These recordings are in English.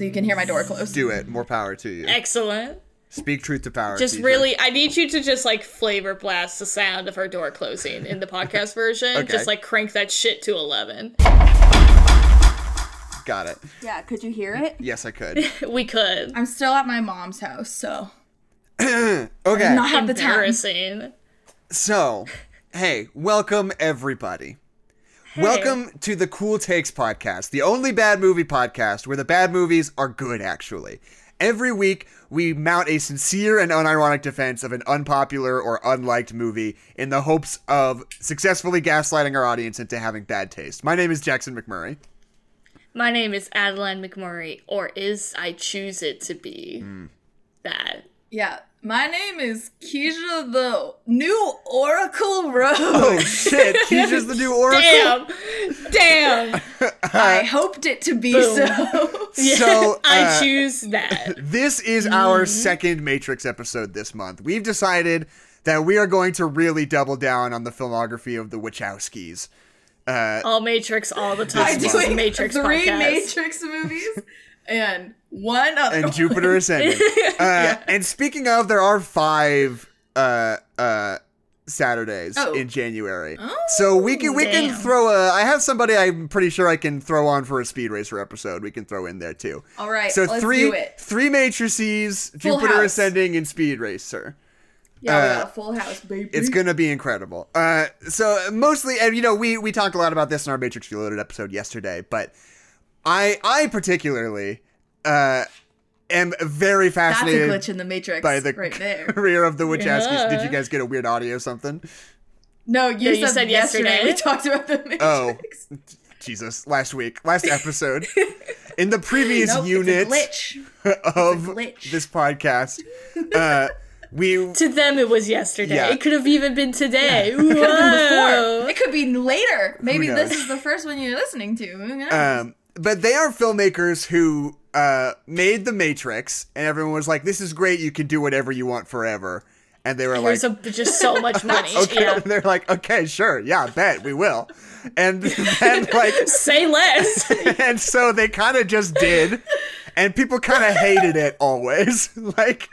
so you can hear my door close. Do it. More power to you. Excellent. Speak truth to power. Just TJ. really, I need you to just like flavor blast the sound of her door closing in the podcast version. Okay. Just like crank that shit to 11. got it. Yeah. Could you hear it? Yes, I could. We could. I'm still at my mom's house, so Okay. not have the time. Embarrassing. So, hey, welcome everybody. Welcome to the Cool Takes podcast, the only bad movie podcast where the bad movies are good, actually. Every week, we mount a sincere and unironic defense of an unpopular or unliked movie in the hopes of successfully gaslighting our audience into having bad taste. My name is Jackson McMurray. My name is Adeline McMurray, or is I choose it to be Hmm. that. Yeah. My name is Keisha the New Oracle Rose. Oh shit, Keisha's the new Oracle. Damn! Damn! I hoped it to be Boom. so. So, I uh, choose that. This is our second Matrix episode this month. We've decided that we are going to really double down on the filmography of the Wachowskis. Uh, All Matrix, all the I'm time. Is doing Matrix three podcast. Matrix movies and one other. and one. Jupiter Ascending. Uh, And speaking of, there are five uh, uh, Saturdays Oh. in January, so we can we can throw a. I have somebody I'm pretty sure I can throw on for a Speed Racer episode. We can throw in there too. All right, So let's three do it. three Matrices, Full Jupiter house. Ascending, and Speed Racer. Yeah, we uh, got a full house, baby. It's gonna be incredible. Uh, so mostly, and you know, we we talked a lot about this in our Matrix Reloaded episode yesterday, but I I particularly uh am very fascinated. That's a fascinated glitch in the Matrix by the right there. career of the Wachowskis. Yeah. Did you guys get a weird audio or something? No, you, you said, said yesterday. yesterday. We talked about the Matrix. Oh. Jesus, last week, last episode, in the previous Nope, unit it's a glitch. of glitch. this podcast, uh, we To them, it was yesterday. Yeah. It could have even been today. It could have been before. It could be later. Maybe this is the first one you're listening to. Who knows? Um, but they are filmmakers who uh, made The Matrix, and everyone was like, "This is great. You can do whatever you want forever." And they were like, There's a, just so much money. "Okay." Yeah. They're like, "Okay, sure, yeah, bet we will." And then like, Say less. and so they kind of just did, and people kind of hated it always. like,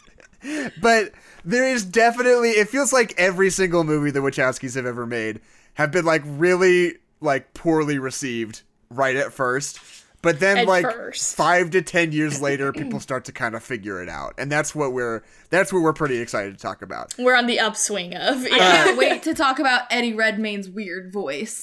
but there is definitely it feels like every single movie the Wachowskis have ever made have been like really like poorly received right at first. But then, At like first. five to ten years later, people start to kind of figure it out, and that's what we're that's what we're pretty excited to talk about. We're on the upswing of. I Yeah. can't wait to talk about Eddie Redmayne's weird voice.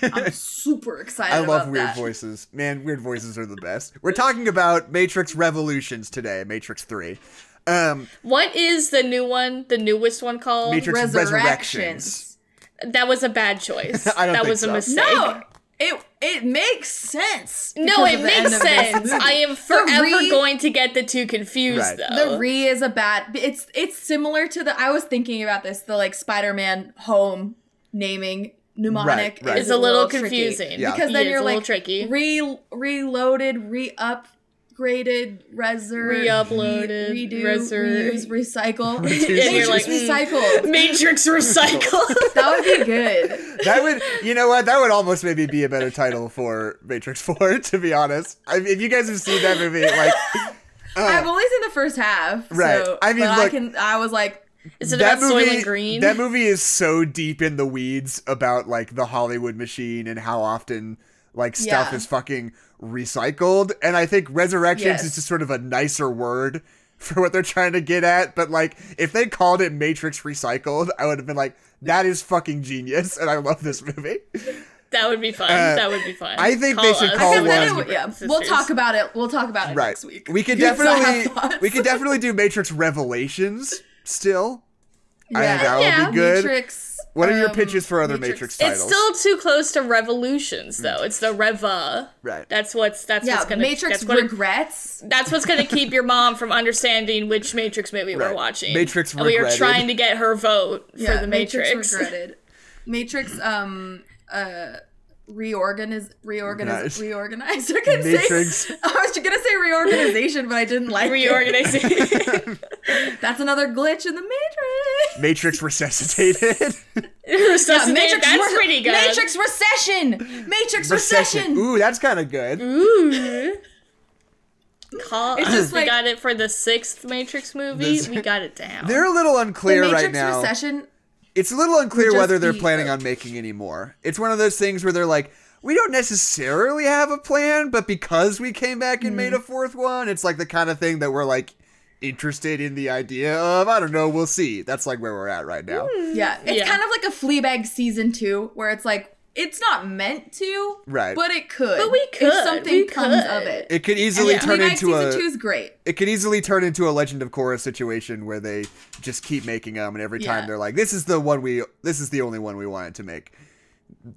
I'm super excited. I love about weird that. voices. Man, weird voices are the best. We're talking about Matrix Revolutions today, Matrix 3. Um, What is the new one? The newest one called? Matrix Resurrections. Resurrections. That was a bad choice. I don't that think was a so. mistake. No, it it makes sense. No, it of the end makes sense. I am forever re- going to get the two confused Right. though. The re is a bad. It's it's similar to the. I was thinking about this. The like Spider-Man home naming mnemonic Right, right. is a little tricky. confusing. Yeah. because then it's you're a little like tricky. re reloaded, re upgraded, resur, Re-uploaded, re- redo, resur- reuse, recycle. And you're like, Matrix mm. recycled. Matrix Recycle. That would be good. That would, you know what? That would almost maybe be a better title for Matrix 4, to be honest. I, if you guys have seen that movie, like, I've only seen the first half. Right. So, I mean, but look- I can. I was like, Is it that about movie, Soylent Green? that movie is so deep in the weeds about like the Hollywood machine and how often like stuff Yeah. is fucking recycled. And I think Resurrections Yes. is just sort of a nicer word for what they're trying to get at. But like, if they called it Matrix Recycled, I would have been like, that is fucking genius, and I love this movie. that would be fun. Uh, that would be fun. I think they should us. call because one- it, yeah, Sisters. we'll talk about it. We'll talk about it right. next week. We could Because I have definitely we could definitely do Matrix Revelations still. I think that would be good. Matrix. What are your um, pitches for other Matrix- Matrix, It's still too close to Revolutions, though. It's the Reva. Right. That's what's that's Yeah, what's gonna Matrix that's, what, regrets. that's what's gonna keep your mom from understanding which Matrix movie Right. we're watching. Matrix and we are trying to get her vote Yeah, for the Matrix. Matrix regretted. Matrix. Um. Uh. reorganize reorganize Organize. reorganize. I can Matrix. say I was gonna say reorganization, but I didn't like it. Reorganization. That's another glitch in the Matrix. Matrix Resuscitated. Matrix, that's Re- pretty good. Matrix Recession. Matrix Recession. Ooh, that's kind of good. Ooh. Call, It's just we like- got it for the sixth Matrix movie. This- we got it down. They're a little unclear Matrix right now. Matrix Recession. It's a little unclear whether they're be- planning on making any more. It's one of those things where they're like, we don't necessarily have a plan, but because we came back and Hmm. made a fourth one, it's like the kind of thing that we're like interested in the idea of. I don't know, we'll see. That's like where we're at right now. Hmm. Yeah, it's Yeah. kind of like a Fleabag season two, where it's like it's not meant to, Right. But it could. But we could, If something we comes could. of it. It could easily yeah. turn Fleabag into season a two is great. it could easily turn into a Legend of Korra situation where they just keep making them, and every time Yeah. they're like, "This is the one we, this is the only one we wanted to make."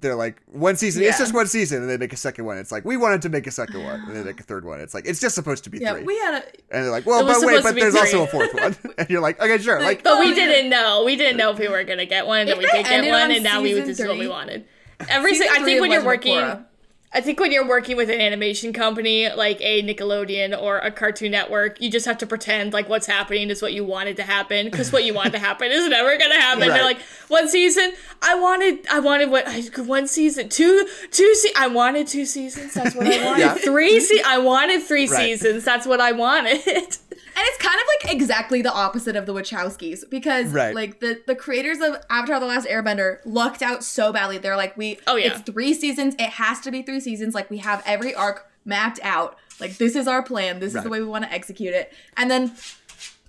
They're like, one season, it's just one season, and they make a second one. It's like we wanted to make a second one, and they make a third one. It's like it's just supposed to be Yeah, three. we had a. and they're like, well, but wait, but be there's also a fourth one, and you're like, okay, sure, like, But Oh, we yeah. didn't know. We didn't know if we were gonna get one, and then we they did get one, on and now we season this is what we wanted. Every Season si- I think when you're working, Korra. I think when you're working with an animation company like a Nickelodeon or a Cartoon Network, you just have to pretend like what's happening is what you wanted to happen because what you wanted to happen is never gonna happen. Right. They're like one season, I wanted, I wanted what I, one season, two, two. Se- I wanted two seasons. That's what I wanted. Yeah. Three. Se- I wanted three Right. seasons. That's what I wanted. And it's kind of like exactly the opposite of the Wachowskis because Right. like the the creators of Avatar: The Last Airbender lucked out so badly. They're like, we Oh, yeah. it's three seasons. It has to be three seasons. Like we have every arc mapped out. Like this is our plan. This is the way we want to execute it. And then.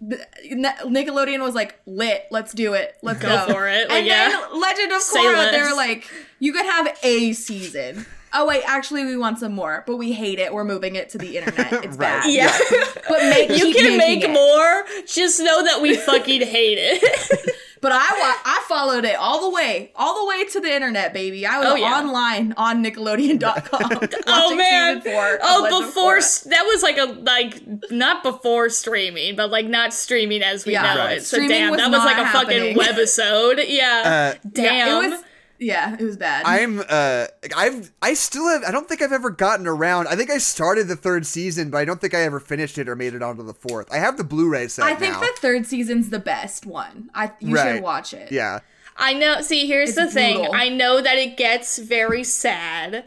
Nickelodeon was like lit. Let's do it. Let's Go go, for it, like, And yeah. then Legend of Korra, they're like, you could have a season. Oh wait, actually, we want some more, but we hate it. We're moving it to the internet. It's Right. bad. yeah. but make, You can make it. more. Just know that we fucking hate it. But I wa- I followed it all the way, all the way to the internet, baby. I was Oh, yeah. online on Nickelodeon.com. oh man. season oh, before that was like a like not before streaming, but like not streaming as we Yeah. know Right. it. So Streaming damn, was that was like a not fucking happening. webisode. Yeah. Uh, damn. Yeah, it was. Yeah, it was bad. I'm uh I've I still have I don't think I've ever gotten around. I think I started the third season, but I don't think I ever finished it or made it onto the fourth. I have the Blu-ray set I think now. the third season's the best one. I you Right. should watch it. yeah. I know. See, here's It's the thing. I know that it gets very sad.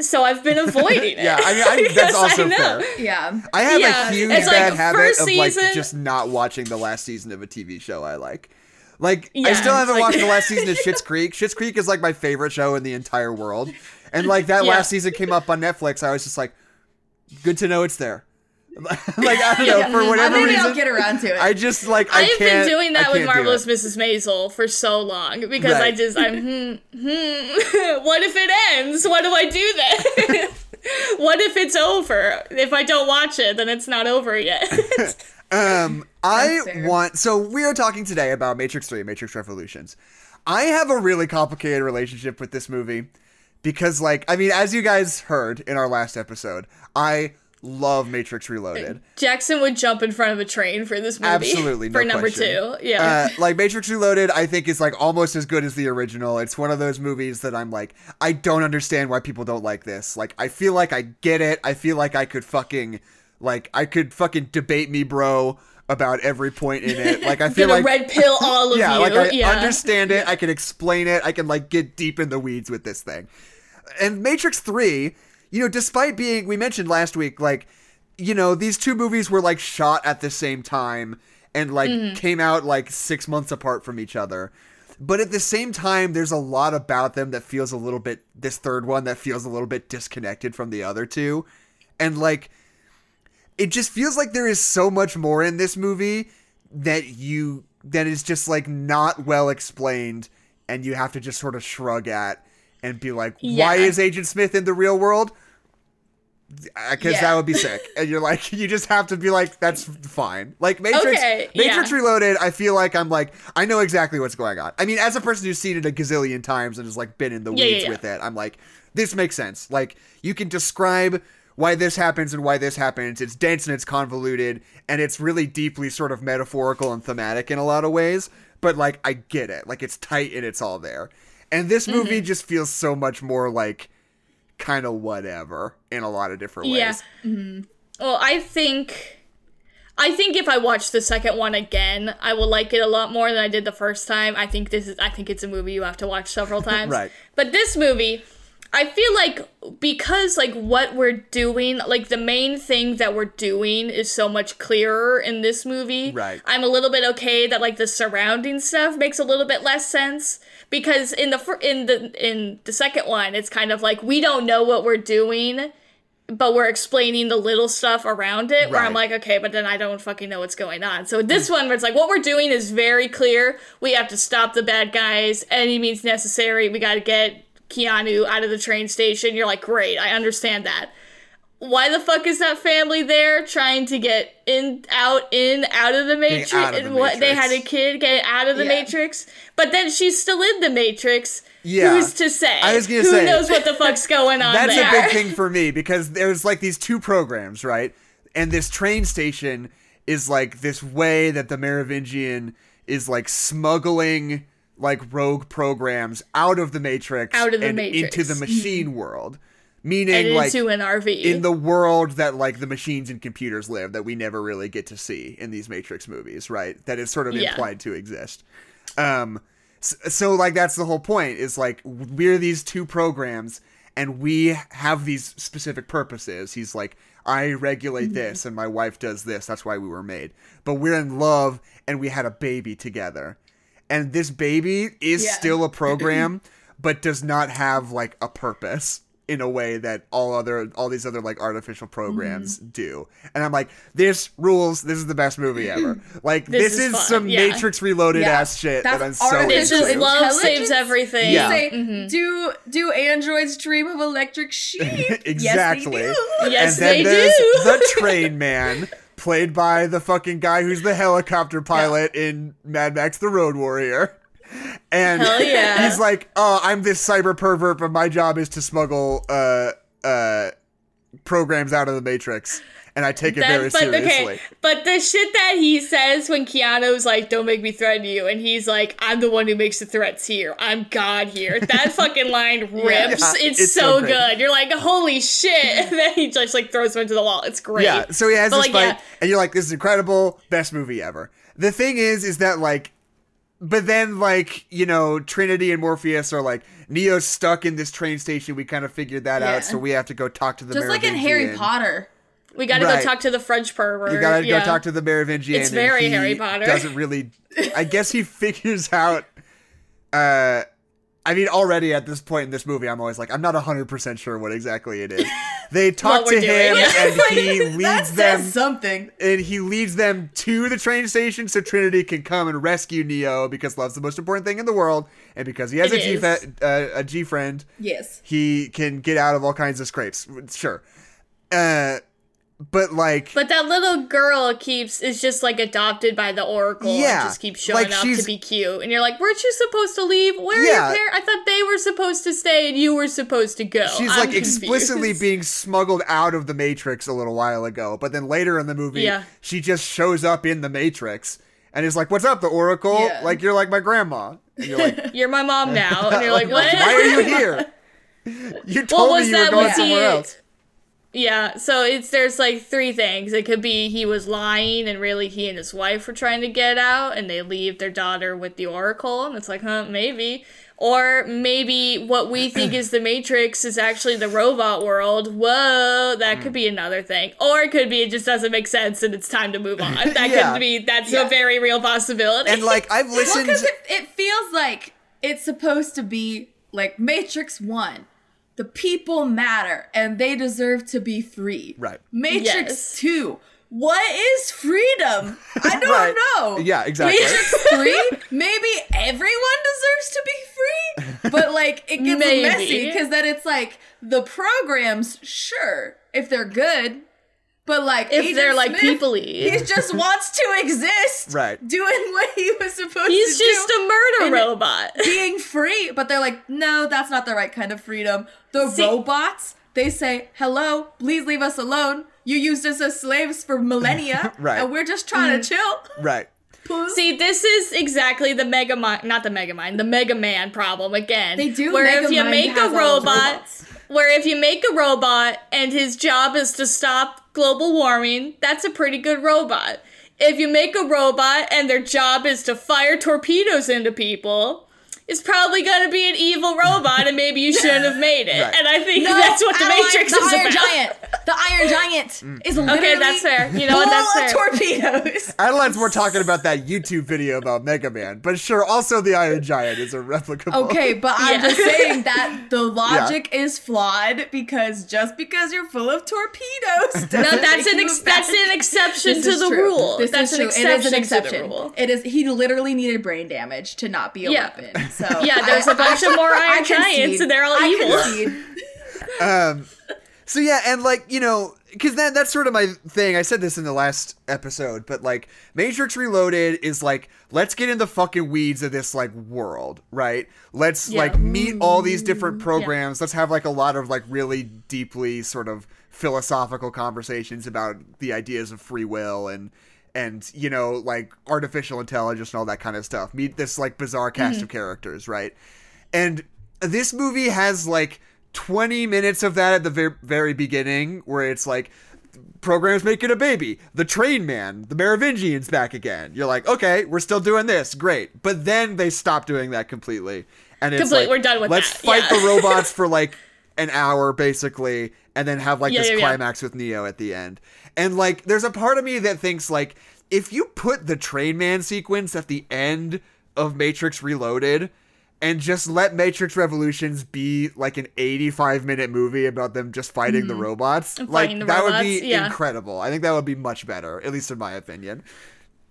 So I've been avoiding it. Yeah, I mean, I, that's Because also I fair. Yeah. I have Yeah, a huge it's like bad habit first of like just not watching the last season of a TV show I like. Like I still haven't like- watched the last season of Schitt's Creek. Schitt's Creek is like my favorite show in the entire world. And like that Yeah. last season came up on Netflix, I was just like, good to know it's there. like I don't know Yeah. for Uh, whatever maybe reason. I'll get around to it. I just like I I've can't. been doing that with Marvelous. Mrs. Maisel for so long because I just I'm hmm hmm. what if it ends? What do I do then? what if it's over? If I don't watch it, then it's not over yet. Um, I want. So we are talking today about Matrix Three, Matrix Revolutions. I have a really complicated relationship with this movie because, like, I mean, as you guys heard in our last episode, I love Matrix Reloaded. Jackson would jump in front of a train for this movie. Absolutely, no for number question. two. Yeah. Uh, like Matrix Reloaded, I think is like almost as good as the original. It's one of those movies that I'm like, I don't understand why people don't like this. Like, I feel like I get it. I feel like I could fucking, like, I could fucking debate me, bro, about every point in it. Like, I feel like red pill all of yeah, you. like I yeah. understand it. I can explain it. I can like get deep in the weeds with this thing. And Matrix 3, you know, despite being we mentioned last week like you know, these two movies were like shot at the same time and like Mm-hmm. came out like 6 months apart from each other. But at the same time there's a lot about them that feels a little bit this third one that feels a little bit disconnected from the other two. And like it just feels like there is so much more in this movie that you that is just like not well explained and you have to just sort of shrug at and be like Yeah. why is agent smith in the real world because that would be sick and you're like you just have to be like that's fine like matrix Okay, matrix yeah. reloaded i feel like i'm like i know exactly what's going on i mean as a person who's seen it a gazillion times and has like been in the Yeah, yeah, weeds yeah. with it i'm like this makes sense like you can describe why this happens and why this happens it's dense and it's convoluted and it's really deeply sort of metaphorical and thematic in a lot of ways but like i get it like it's tight and it's all there and this Mm-hmm. movie just feels so much more like kind of whatever in a lot of different ways Yeah. Well, I think I think if I watch the second one again, I will like it a lot more than I did the first time. I think this is I think it's a movie you have to watch several times. Right. But this movie, I feel like because like what we're doing, like the main thing that we're doing is so much clearer in this movie. Right. I'm a little bit okay that like the surrounding stuff makes a little bit less sense because in the fir- in the in the second one, it's kind of like we don't know what we're doing but we're explaining the little stuff around it where I'm like, okay, but then I don't fucking know what's going on. So this one where it's like what we're doing is very clear. We have to stop the bad guys, any means necessary. We gotta get Keanu out of the train station. You're like, great, I understand that. Why the fuck is that family there trying to get in, out, in, out of the matrix? of the and what they had a kid get out of the Yeah. matrix, but then she's still in the matrix. Yeah. Who's to say? I was gonna Who say, knows what the fuck's going on That's there? a big thing for me because there's like these two programs, right? And this train station is like this way that the Merovingian is like smuggling like rogue programs out of the Matrix Out of the and Matrix. into the machine world. Meaning like into an RV. in the world that like the machines and computers live that we never really get to see in these Matrix movies, right? That is sort of Yeah. implied to exist. Um, so, so like that's the whole point is like we're these two programs and we have these specific purposes. He's like, I regulate this and my wife does this. That's why we were made. But we're in love and we had a baby together. And this baby is Yeah. still a program, but does not have like a purpose in a way that all other all these other like artificial programs Mm-hmm. do. And I'm like, this rules. This is the best movie ever. Like This this, is is, some yeah. Matrix Reloaded Yeah. ass shit That's that I'm so artificial It's into. love saves everything. Yeah. Say, do do androids dream of electric sheep? exactly. Yes, they do. Yes, and then they there's do. the train man, played by the fucking guy who's the helicopter pilot in Mad Max: The Road Warrior. And yeah. he's like, "Oh, I'm this cyber pervert, but my job is to smuggle uh uh programs out of the Matrix, and I take it very That's but seriously." okay. But the shit that he says when Keanu's like, "Don't make me threaten you," and he's like, "I'm the one who makes the threats here. I'm God here." That fucking line rips. Yeah, it's, it's so so good. You're like, "Holy shit!" And then he just like throws him into the wall. It's great. Yeah, so he has But, this like, fight, yeah. and you're like, "This is incredible, best movie ever." The thing is, is that like, but then like you know, Trinity and Morpheus are like, Neo's stuck in this train station. We kind of figured that Yeah. out, so we have to go talk to the Just like in Harry Potter. We got to Right. go talk to the French pervert. You gotta yeah. go talk to the Merovingian. It's very he Harry Potter. He doesn't really. I guess he figures out. Uh, I mean, already at this point in this movie, I'm always like, I'm not 100 percent sure what exactly it is. They talk to him, doing. and he leads says them. something. and he leads them to the train station so Trinity can come and rescue Neo because love's the most important thing in the world, and because he has It a G is. fa- uh, a G friend, Yes. he can get out of all kinds of scrapes. Sure, uh, but like, But that little girl keeps is just like adopted by the Oracle Yeah, and just keeps showing like, up to be cute. And you're like, weren't you supposed to leave? Where Yeah. are your parents? I thought they were supposed to stay and you were supposed to go. she's I'm like confused. explicitly being smuggled out of the Matrix a little while ago, but then later in the movie, Yeah. she just shows up in the Matrix and is like, "What's up, the Oracle? Yeah. Like you're like my grandma." And you're like, You're my mom now. And you're like, what? "Why are you here? You told What me you were going somewhere else." Yeah, so it's there's like three things. It could be he was lying and really he and his wife were trying to get out and they leave their daughter with the Oracle and it's like, huh, maybe. Or maybe what we think is the Matrix is actually the robot world. Whoa, that could be another thing. Or it could be it just doesn't make sense and it's time to move on. That Yeah. could be that's Yeah. a very real possibility. And like I've listened. because it, it feels like it's supposed to be like Matrix 1. The people matter and they deserve to be free. Right. Matrix Yes. 2. What is freedom? I don't Right. know. Yeah, exactly. Matrix 3, maybe everyone deserves to be free, but like it gets Maybe. messy because then it's like the programs, sure, if they're good, but like if Agent they're like Smith, people-y. he just wants to exist, Right. Doing what he was supposed He's to He's just a murder robot. being free. But they're like, no, that's not the right kind of freedom. The See- robots, they say, hello, please leave us alone. You used us as slaves for millennia, Right. And we're just trying Mm. to chill. right. See, this is exactly the Mega Mind, not the Mega Mind, the Mega Man problem again. They do Where if you Megamind make a has all the robot, where if you make a robot and his job is to stop global warming, that's a pretty good robot. if you make a robot and their job is to fire torpedoes into people, it's probably gonna be an evil robot, and maybe you shouldn't have made it. Right. And I think No, that's what the Adeline, Matrix the is Iron about. Giant. The Iron Giant mm. is literally that's fair. You know what, that's full of fair. torpedoes. Adeline's more talking about that YouTube video about Mega Man, but sure, also the Iron Giant is a replicable. Okay, but I'm Yeah. just saying that the logic is flawed because just because you're full of torpedoes, No, that's an ex- that's an exception This to the true. rule. This that's is an true. It is an exception, exception. to the rule. It is. He literally needed brain damage to not be a Yeah. weapon. So Yeah, there's a bunch of more I Iron Giants, and they're all I evil. Um, so yeah, and like you know, because that that's sort of my thing. I said this in the last episode, but like Matrix Reloaded is like let's get in the fucking weeds of this like world, right? Let's Yeah. like meet all these different programs. Let's have like a lot of like really deeply sort of philosophical conversations about the ideas of free will and and you know like artificial intelligence and all that kind of stuff. Meet this like bizarre cast mm-hmm. of characters, right? And this movie has like 20 minutes of that at the very, very beginning where it's like programs making a baby. The train man the merovingians back again. You're like okay we're still doing this. Great. But then they stop doing that completely. And it's Complete- like we're done with let's that, fight yeah. the robots for like an hour basically and then have like Yeah, this yeah. climax with neo at the end and like there's a part of me that thinks like if you put the train man sequence at the end of matrix reloaded and just let Matrix Revolutions be like an 85 minute movie about them just fighting the robots. Like Mm-hmm. the that would be yeah. incredible. I think that would be much better, at least in my opinion.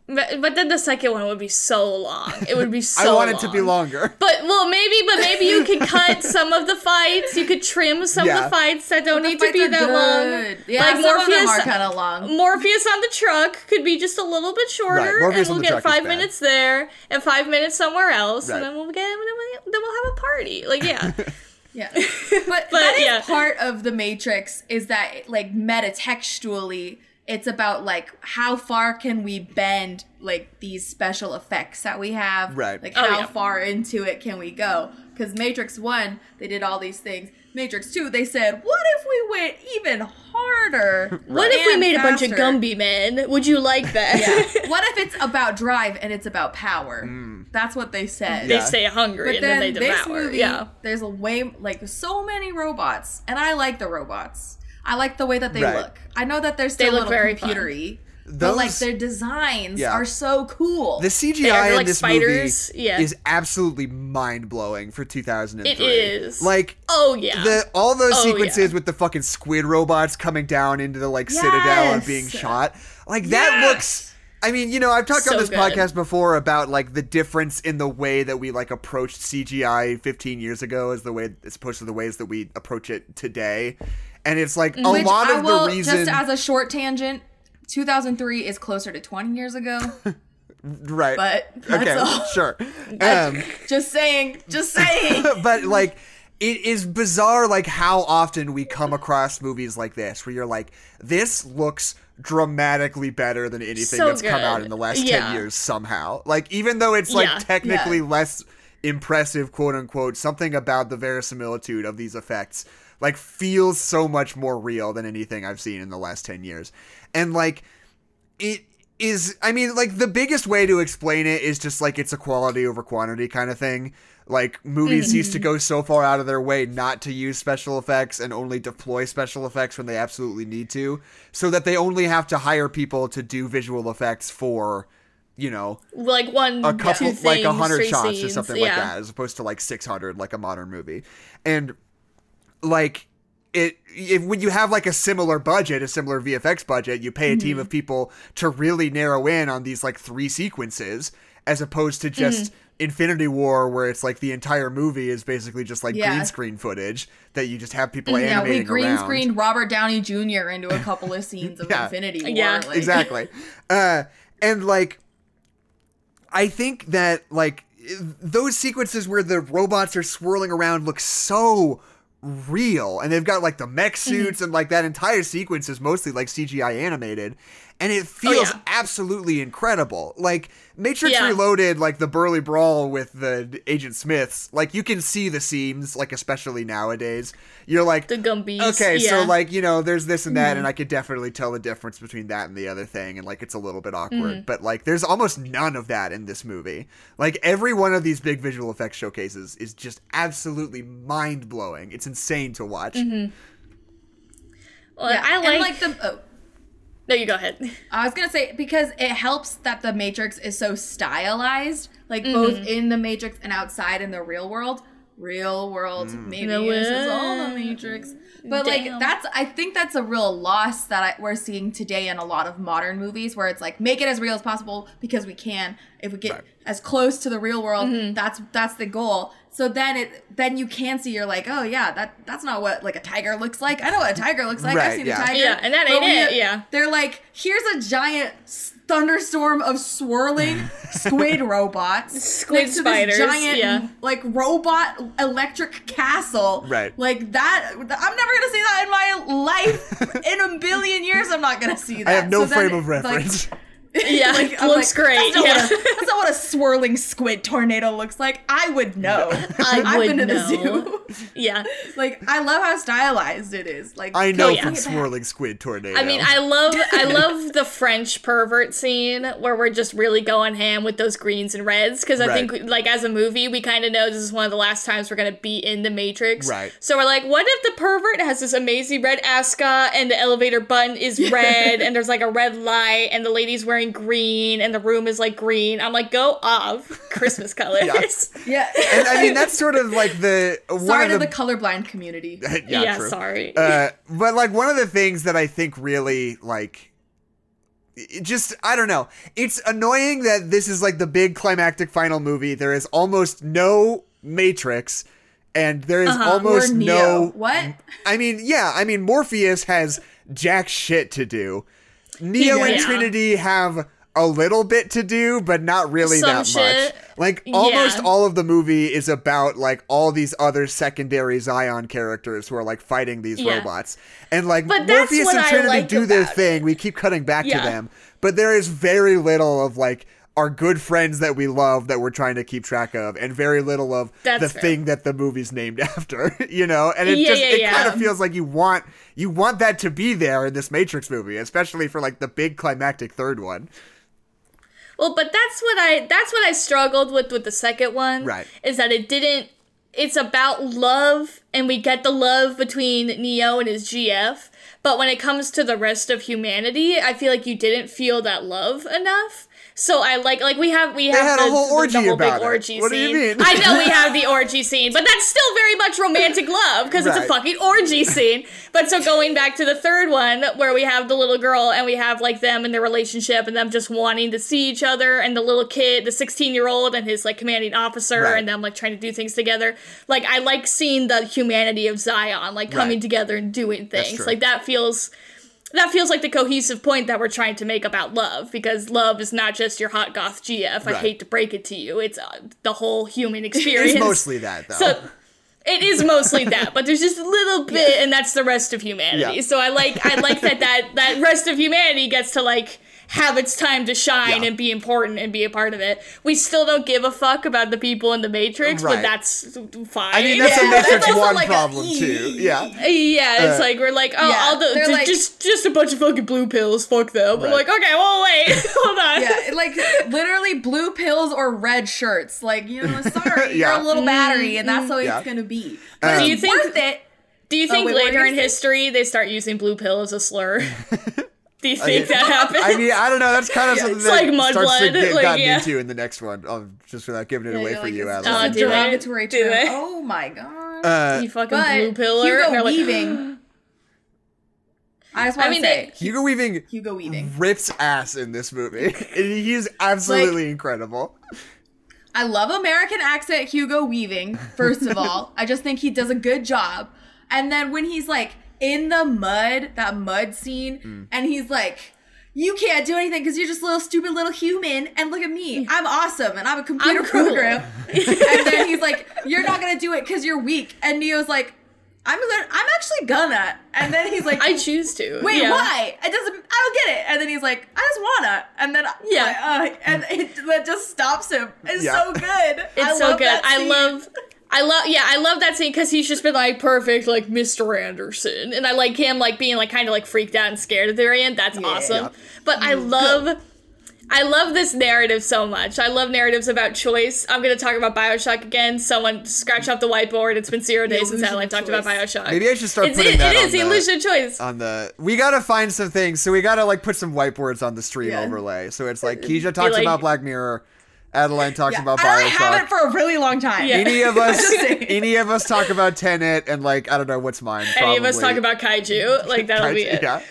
But, but then the second one would be so long. It would be so. I want it to be longer. But well, maybe, but maybe you could cut some of the fights. You could trim some of the fights that don't need to be are that good. long. Yeah, like some of them Morpheus, are kind of long. Morpheus on the truck could be just a little bit shorter, Right, Morpheus and we'll the get five minutes there and five minutes somewhere else, Right. and then we'll get then we'll, have a party. Like yeah, Yeah, but, that is yeah. part of the Matrix is that like metatextually, it's about like how far can we bend like these special effects that we have, Right. Like Oh, how yeah. far into it can we go? Because Matrix One, they did all these things. Matrix Two, they said, what if we went even harder? what if we and made a bunch of faster?" Gumby men? Would you like that? Yeah. what if it's about drive and it's about power? Mm. That's what they said. they Yeah. stay hungry But and then, then they this devour. movie, yeah. there's a way like so many robots, and I like the robots. I like the way that they Right. look. I know that they're still look a little very fun. computery, but like their designs Yeah. are so cool. The CGI They are in like this spiders, movie yeah. is absolutely mind blowing for 2003. It is. Like Oh yeah. the all those Oh, sequences yeah. with the fucking squid robots coming down into the like citadel and being shot. Like that Yes. looks I mean, you know, I've talked on this good. podcast before about like the difference in the way that we like approached CGI 15 years ago as the way as opposed to the ways that we approach it today. And it's like a Which lot I of will the reason just as a short tangent. 2003 is closer to 20 years ago, right. but okay, all. sure. Um Just saying, just saying. but like it is bizarre like how often we come across movies like this where you're like this looks dramatically better than anything So that's come out in the last Yeah. 10 years somehow like even though it's like Yeah. technically Yeah. less impressive quote unquote something about the verisimilitude of these effects like feels so much more real than anything i've seen in the last 10 years. And like it is i mean like the biggest way to explain it is just like it's a quality over quantity kind of thing. Like movies used to go so far out of their way not to use special effects and only deploy special effects when they absolutely need to so that they only have to hire people to do visual effects for you know like one, a couple like a hundred shots or scenes, something like that as opposed to like 600 like a modern movie. And like it if when you have like a similar budget a similar vfx budget you pay a team Mm-hmm. of people to really narrow in on these like three sequences as opposed to just Mm-hmm. infinity war where it's like the entire movie is basically just like Yeah. green screen footage that you just have people yeah, animating we green around. screened Robert Downey Jr. into a couple of scenes of Yeah. Infinity War. Yeah. like- exactly uh and like i think that like those sequences where the robots are swirling around look so real and they've got like the mech suits mm-hmm. and like that entire sequence is mostly like cgi animated and it feels yeah. absolutely incredible. Like Matrix Yeah. Reloaded, like the burly brawl with the Agent Smiths, like you can see the seams, like especially nowadays. You're like The Gumbies. Okay, so yeah. Mm-hmm. like you know, there's this and that, and I could definitely tell the difference between that and the other thing, and like it's a little bit awkward, Mm-hmm. but like there's almost none of that in this movie. Like every one of these big visual effects showcases is just absolutely mind blowing. It's insane to watch. Mm-hmm. Well, Yeah, I like. and like the. Oh, no, you go ahead. I was gonna say because it helps that the Matrix is so stylized, like Mm-hmm. both in the Matrix and outside in the real world. Real world, maybe No this is all the. Matrix, but Damn. like that's I think that's a real loss that I, we're seeing today in a lot of modern movies, where it's like make it as real as possible because we can. If we get Right. as close to the real world, Mm-hmm. that's that's the goal. So then it then you can see you're like, oh yeah, that that's not what like a tiger looks like. I know what a tiger looks like. Right, I've seen yeah. a tiger. Yeah, and that But ain't when it, you- yeah. they're like, here's a giant thunderstorm of swirling squid robots. Squid next to spiders, This giant, yeah. like robot electric castle. Right. Like that. I'm never gonna see that in my life. in a billion years, I'm not gonna see that. I have no So then frame of it, like, reference. Yeah, like, I'm looks like, great. That's not, Yeah. what a, that's not what a swirling squid tornado looks like. I would know. I I've would been to the zoo. yeah. like I love how stylized it is. Like I know from bring it back. swirling squid tornado. I mean, I love I love the French pervert scene where we're just really going ham with those greens and reds because I Right. think like as a movie we kind of know this is one of the last times we're gonna be in the Matrix. Right. So we're like, what if the pervert has this amazing red ascot and the elevator button is red and there's like a red light and the lady's wearing green and the room is like green. I'm like, go off Christmas colors. yeah. and I mean that's sort of like the one Sorry of to the, the colorblind community. yeah, Yeah, true. sorry. Uh, but like one of the things that I think really like it just I don't know. It's annoying that this is like the big climactic final movie. There is almost no Matrix and there is Uh-huh. almost no What? I mean, yeah, I mean Morpheus has jack shit to do. Neo and Yeah. Trinity have a little bit to do, but not really Some that shit. much. Like almost Yeah. all of the movie is about like all these other secondary Zion characters who are like fighting these Yeah. robots. And like But Morpheus and Trinity like do their it. thing. We keep cutting back Yeah. to them. But there is very little of like our good friends that we love that we're trying to keep track of, and very little of That's the fair. thing that the movie's named after, you know? And it Yeah, just yeah, it kind of feels like you want you want that to be there in this Matrix movie, especially for like the big climactic third one. Well, but that's what I that's what I struggled with with the second one. Right. Is that it didn't it's about love and we get the love between Neo and his GF, but when it comes to the rest of humanity, I feel like you didn't feel that love enough. So I like like we have we have had a the, whole orgy the whole big it. orgy What do you mean? I know we have the orgy scene, but that's still very much romantic love because it's a fucking orgy scene. But so going back to the third one where we have the little girl and we have like them and their relationship and them just wanting to see each other and the little kid, the 16 year old and his like commanding officer Right. and them like trying to do things together. Like I like seeing the humanity of Zion like coming Right. together and doing things. Like that feels that feels like the cohesive point that we're trying to make about love because love is not just your hot goth GF. I Right. hate to break it to you. It's uh, the whole human experience. It's mostly that though. So it is mostly that, but there's just a little bit, and that's the rest of humanity. Yeah. So I like I like that that that rest of humanity gets to like have its time to shine Yeah. and be important and be a part of it. We still don't give a fuck about the people in the Matrix, Right. but that's fine. I mean, that's Yeah, a Matrix that's One like a- problem too. Yeah. yeah, it's Uh, like we're like, oh, Yeah, all the, they're like- just just a bunch of fucking blue pills. Fuck them. Right. I'm like, okay, well, wait, hold on. Yeah, like literally blue pills or red shirts. Like, you know, sorry, Yeah. you're a little battery, and that's how Yeah. it's gonna be. But Do you think- worth it? Do you think wait, what were you later in gonna say? history they start using blue pill as a slur? Do you think that happens? I mean, I don't know. That's kind of something it's that like starts to mudblood, get like, gotten yeah. into in the next one. Oh, just without giving it Yeah, away for like, you, it's Adeline. Oh, just a do they? derogatory Do term. Oh my god. Uh, you fucking blue pillar. Hugo And they're like, Weaving. I just want I to mean, say Hugo Weaving Hugo Weaving. rips ass in this movie. He's absolutely incredible. I love American accent Hugo Weaving, first of all. I just think he does a good job. And then when he's like in the mud, that mud scene, Mm. and he's like, you can't do anything because you're just a little stupid little human. And look at me. I'm awesome and I'm a computer I'm cool." program. and then he's like, you're not going to do it because you're weak. And Neo's like, I'm gonna, I'm actually gonna. And then he's like, I choose to. Wait, yeah. why? It doesn't. I don't get it. And then he's like, I just wanna. And then Yeah. uh, and it that just stops him. It's Yeah. so good. It's I so love good. that I love. I love, yeah, I love that scene because he's just been like perfect, like Mr. Anderson, and I like him like being like kind of like freaked out and scared at the very end. That's awesome. But I mm. love, I love this narrative so much. I love narratives about choice. I'm gonna talk about Bioshock again. Someone scratch off the whiteboard. It's been zero days since illusion Adeline of talked about. Bioshock. Maybe I should start it's, putting it, that it on is the the- illusion of choice. on the we gotta find some things so we gotta like put some whiteboards on the stream Yeah. overlay so it's like uh, keisha talks like- about black mirror adeline talks Yeah, about I already have it for a really long time. Yeah. any of us any of us talk about tenet and like i don't know what's mine Any of us talk about kaiju, like that'll be it. yeah.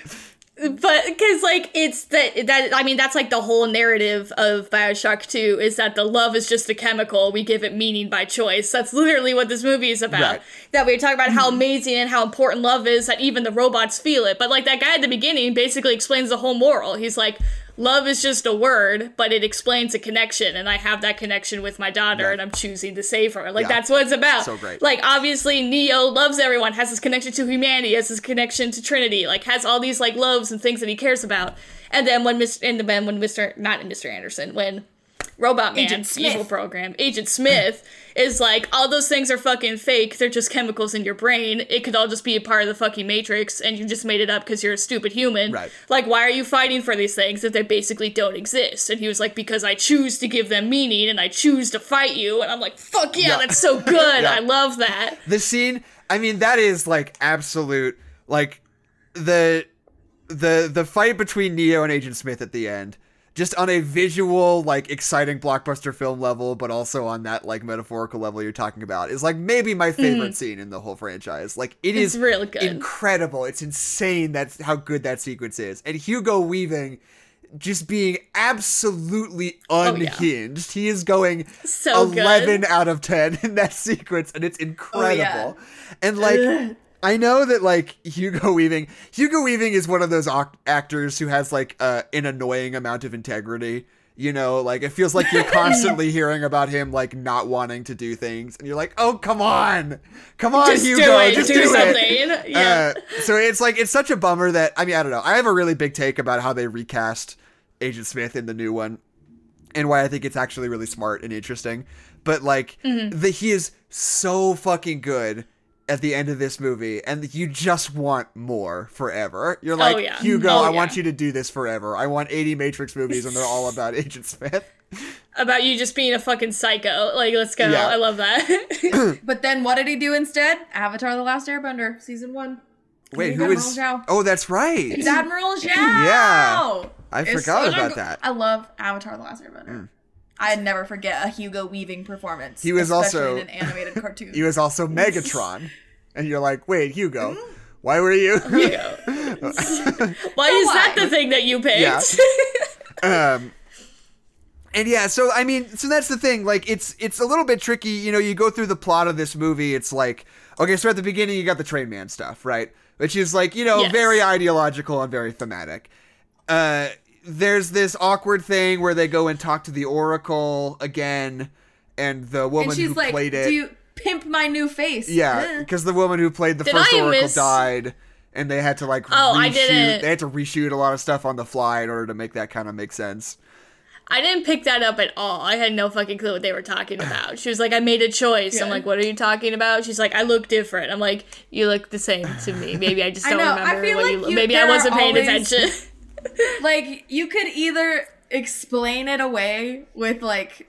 But because like it's that that i mean that's like the whole narrative of bioshock 2 is that the love is just a chemical. We give it meaning by choice. That's literally what this movie is about. Right. that we talk about how amazing and how important love is that even the robots feel it. But like that guy at the beginning basically explains the whole moral. He's like love is just a word but it explains a connection and i have that connection with my daughter Right. and i'm choosing to save her like Yeah. that's what it's about So great. like obviously neo loves everyone has this connection to humanity has this connection to trinity like has all these like loves and things that he cares about and then when mr and then when mr not mr anderson when robot man Agent Smith. evil program agent smith is like all those things are fucking fake they're just chemicals in your brain it could all just be a part of the fucking matrix and you just made it up because you're a stupid human Right. like why are you fighting for these things if they basically don't exist and he was like because i choose to give them meaning and i choose to fight you and i'm like fuck yeah, Yeah. that's so good Yeah. i love that the scene i mean that is like absolute like the the the fight between neo and agent smith at the end just on a visual like exciting blockbuster film level but also on that like metaphorical level you're talking about is like maybe my mm-hmm. favorite scene in the whole franchise like it It's is really good. incredible it's insane that's how good that sequence is and hugo weaving just being absolutely oh, yeah. unhinged. He is going So good. 11 out of 10 in that sequence, and it's oh, incredible. And like, I know that like Hugo Weaving, Hugo Weaving is one of those ac- actors who has like uh, an annoying amount of integrity. You know, like it feels like you're constantly hearing about him like not wanting to do things, and you're like, "Oh, come on, come on, just Hugo, do it just do, do something it." yeah Uh, so it's like it's such a bummer that I mean I don't know. I have a really big take about how they recast Agent Smith in the new one, and why I think it's actually really smart and interesting. But like Mm-hmm. the he is so fucking good at the end of this movie, and you just want more forever. You're oh, like Oh, yeah. Hugo, Oh, I yeah. want you to do this forever. I want 80 Matrix movies, and they're all about Agent Smith. about you just being a fucking psycho like let's go Yeah. i love that But then what did he do instead? Avatar: The Last Airbender, season one. Wait, He's who Admiral is? Zhao. Oh, that's right. It's Admiral Zhao. Yeah. I It's forgot such a about go- that. I love Avatar: The Last Airbender. Mm. I'd never forget a Hugo Weaving performance. He was especially also- in an animated cartoon. He was also Megatron, and you're like, wait, Hugo, why were you? you go why is that the thing that you picked Yeah. um and yeah so i mean so that's the thing like it's it's a little bit tricky you know you go through the plot of this movie it's like okay so at the beginning you got the train man stuff right which is like you know Yes. very ideological and very thematic uh there's this awkward thing where they go and talk to the oracle again and the woman and she's who like, played it "Do you pimp my new face?" yeah because the woman who played the Did first I oracle miss- died and they had to like Oh, I didn't- they had to reshoot a lot of stuff on the fly in order to make that kind of make sense I didn't pick that up at all. I had no fucking clue what they were talking about. She was like, I made a choice. I'm like, what are you talking about? She's like, I look different. I'm like, you look the same to me. Maybe I just don't know, I remember feel what like you look. you- Maybe I wasn't paying always- attention. like you could either explain it away with like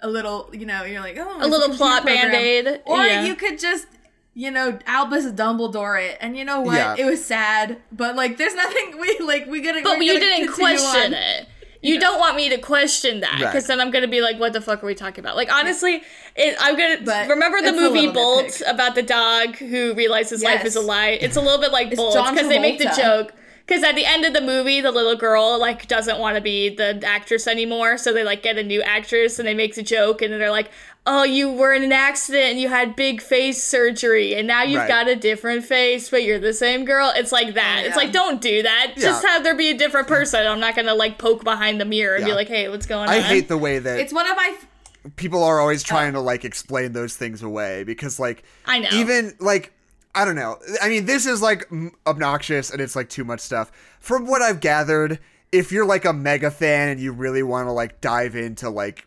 a little, you know, you're like, oh, a little plot band band aid. or yeah. you could just. You know, Albus Dumbledore it, and you know what? Yeah. It was sad, but like, there's nothing we like. We gotta. but you gonna didn't question on. it. You don't want me to question that Right. because then I'm gonna be like, "What the fuck are we talking about?" Like honestly, it, I'm gonna But remember the movie Bolt about the dog who realizes life is a lie. It's a little bit like It's Bolt John because they make the joke. Because at the end of the movie, the little girl like doesn't want to be the actress anymore, so they like get a new actress and they make the joke and they're like, "Oh, you were in an accident and you had big face surgery and now you've Right. got a different face, but you're the same girl." It's like that. Oh, It's like don't do that. Just have there be a different person. I'm not gonna like poke behind the mirror and be like, "Hey, what's going i on?" I hate the way that It's one of my. people are always oh. trying to like explain those things away because like I know. even like I don't know. I mean, this is like obnoxious and it's like too much stuff. From what I've gathered, if you're like a mega fan and you really want to like dive into like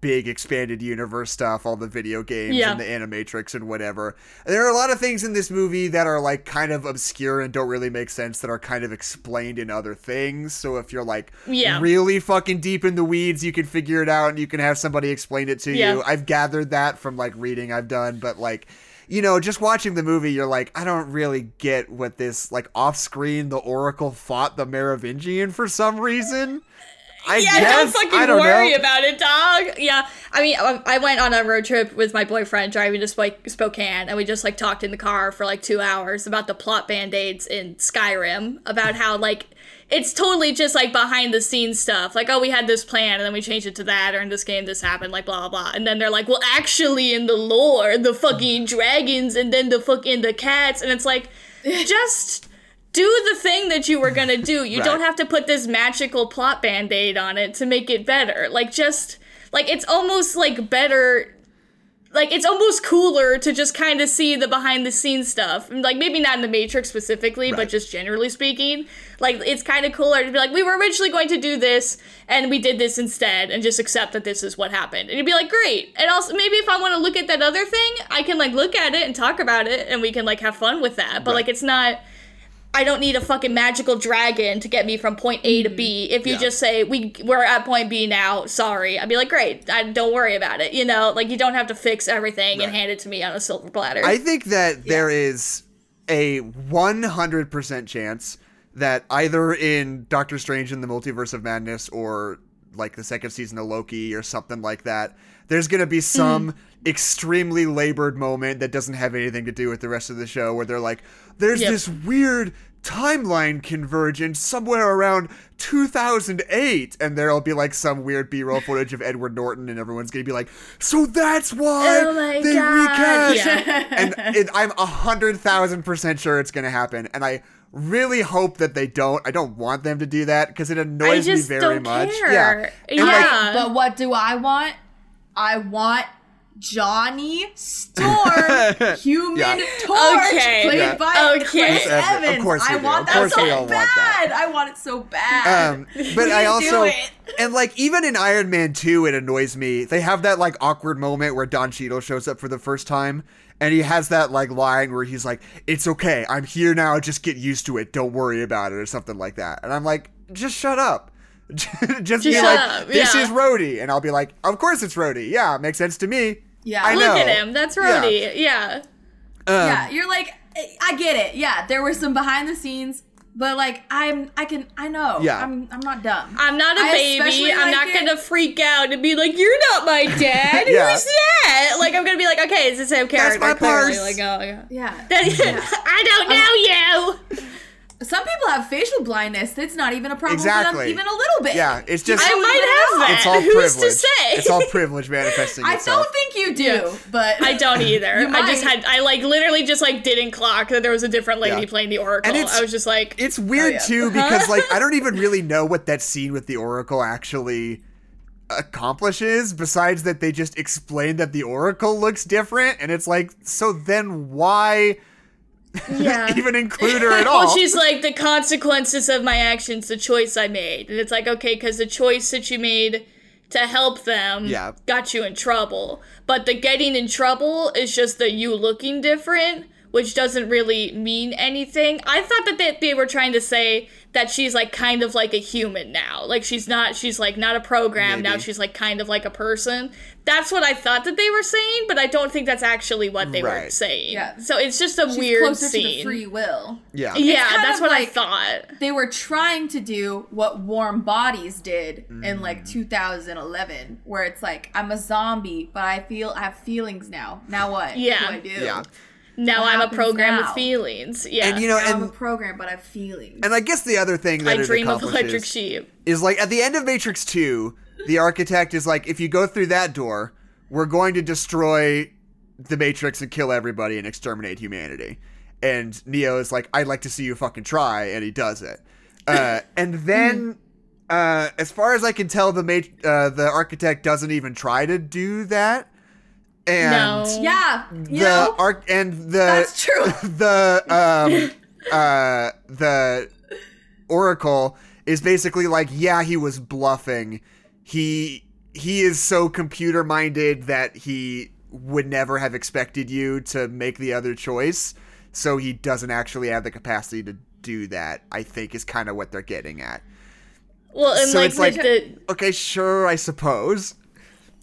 big expanded universe stuff, all the video games Yeah. and the animatrix and whatever. There are a lot of things in this movie that are like kind of obscure and don't really make sense that are kind of explained in other things. So if you're like Yeah. really fucking deep in the weeds, you can figure it out and you can have somebody explain it to Yeah. you. I've gathered that from like reading I've done, but like you know, just watching the movie, you're like, I don't really get what this like off screen. The Oracle fought the Merovingian for some reason. I Yeah, guess don't fucking I don't worry know. about it, dog. Yeah, I mean, I I went on a road trip with my boyfriend driving to Sp- Spokane, and we just like talked in the car for like two hours about the plot band aids in Skyrim, about how like it's totally just like behind the scenes stuff. Like, oh, we had this plan, and then we changed it to that, or in this game this happened, like blah blah blah. And then they're like, well, actually, in the lore, the fucking mm-hmm. dragons, and then the fucking the cats, and it's like, just do the thing that you were gonna do. You Right. don't have to put this magical plot band-aid on it to make it better. Like just like it's almost like better like it's almost cooler to just kind of see the behind the scenes stuff. Like maybe not in the Matrix specifically, Right. but just generally speaking. Like it's kind of cooler to be like we were originally going to do this and we did this instead and just accept that this is what happened. And you'd be like great. And also maybe if I want to look at that other thing, I can like look at it and talk about it and we can like have fun with that. But Right. like it's not I don't need a fucking magical dragon to get me from point A to B. Mm-hmm. If you Yeah. just say we we're at point B now, sorry, I'd be like, great, I, don't worry about it. You know, like you don't have to fix everything and hand it to me on a silver platter. I think that there is a 100% chance that either in Doctor Strange in the Multiverse of Madness or like the second season of Loki or something like that, there's going to be some Mm-hmm. extremely labored moment that doesn't have anything to do with the rest of the show where they're like, there's Yep. this weird timeline convergence somewhere around 2008 and there'll be like some weird b-roll footage of edward norton and everyone's gonna be like so that's why Oh my they God, recast yeah. and it, I'm a hundred thousand percent sure it's gonna happen, and I really hope that they don't. I don't want them to do that because it annoys just me very don't much. care. Yeah, And, Yeah. like, But what do I want? I want Johnny Storm, Human Yeah. Torch, Okay. played Yeah. by Okay. Chris Of course, Evans. of course I do. want Of that so we want bad. that. I want it so bad. um, but I also do it. and like even in Iron Man two, it annoys me. They have that like awkward moment where Don Cheadle shows up for the first time. And he has that like line where he's like, "It's okay, I'm here now. Just get used to it. Don't worry about it," or something like that. And I'm like, "Just shut up. just, be like, up, this yeah. is Rhodey," and I'll be like, "Of course it's Rhodey. Yeah, makes sense to me." Yeah. I Look know. Look at him. That's Yeah. Rhodey. Yeah. Um, yeah, you're like, I get it. Yeah, there were some behind the scenes, but like, I'm, I can, I know. Yeah. I'm, I'm not dumb. I'm not a I baby. I'm like not it- gonna freak out and be like, "You're not my dad. Yeah. Who's that?" Like I'm gonna be like, "Okay, it's the same character." That's my clearly. purse. Like, oh, yeah. yeah. I don't know you. Some people have facial blindness. That's not even a problem for Exactly. even a little bit. Yeah, it's just I might have that. it's all Who's privilege. to say? It's all privilege manifesting I itself. don't think you do, Yeah. but I don't either. You I just had I like literally just like didn't clock that there was a different lady Yeah. playing the Oracle. And I was just like, It's weird oh, yeah. too because like I don't even really know what that scene with the Oracle actually accomplishes besides that they just explain that the Oracle looks different and it's like so then why yeah. even include her at all? Well, she's like the consequences of my actions, the choice I made, and it's like okay, because the choice that you made to help them Yeah. got you in trouble, but the getting in trouble is just the you looking different, which doesn't really mean anything. I thought that they, they were trying to say that she's like kind of like a human now, like she's not, she's like not a program now, she's like kind of like a person. That's what I thought that they were saying, but I don't think that's actually what they were saying. Yeah. So it's just a she's weird closer scene. to the free will. yeah. Yeah, that's of what I thought. They were trying to do what Warm Bodies did in Mm. like 2011, where it's like I'm a zombie, but I feel I have feelings now. Now what? Yeah. What do I do? Yeah. Now What I'm a happens program with feelings. Yeah. And you know Now I'm a program, but I have feelings. and I guess the other thing that I it dream of electric sheep. is like at the end of Matrix 2, the architect is like, if you go through that door, we're going to destroy the Matrix and kill everybody and exterminate humanity. And Neo is like, I'd like to see you fucking try, and he does it. Uh, and then, uh, as far as I can tell, the mat- uh, the architect doesn't even try to do that. And No. Yeah, the know, arc and the that's true. the um uh the oracle is basically like yeah he was bluffing he he is so computer minded that he would never have expected you to make the other choice so he doesn't actually have the capacity to do that i think is kind of what they're getting at Well, and So like, it's like- the, okay sure i suppose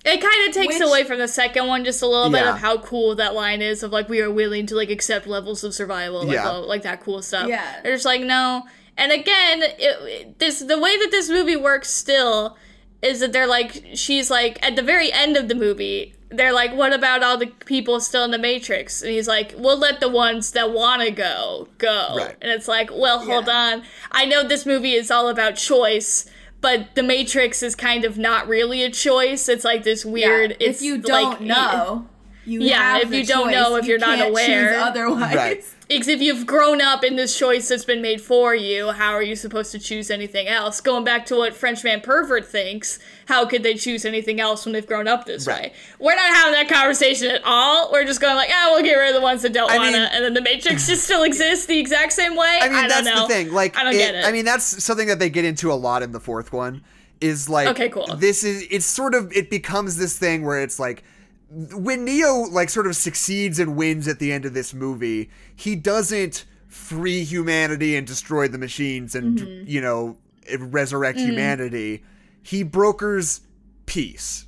it kind of takes Which- away from the second one just a little bit of how cool that line is of like we are willing to like accept levels of survival, like Yeah. all, like that cool stuff. Yeah. they're just like no. And again, it- this the way that this movie works still is that they're like she's like at the very end of the movie they're like what about all the people still in the matrix and he's like we'll let the ones that want to go go Right. and it's like well hold Yeah. on i know this movie is all about choice but the matrix is kind of not really a choice it's like this Yeah, weird if it's you like- don't know, you Yeah, have if the you don't know, if You you're not can't aware. otherwise. Right. Because if you've grown up in this choice that's been made for you, how are you supposed to choose anything else? Going back to what Frenchman Pervert thinks, how could they choose anything else when they've grown up this Right. way? We're not having that conversation at all. We're just going like, ah, we'll get rid of the ones that don't I wanna, mean- and then the Matrix just still exists the exact same way. I mean, don't that's know. the thing. Like, I don't get it. I mean, that's something that they get into a lot in the fourth one. Is like, Okay, cool. This is it's sort of it becomes this thing where it's like when Neo like sort of succeeds and wins at the end of this movie, he doesn't free humanity and destroy the machines and Mm-hmm. you know resurrect Mm. humanity. He brokers peace.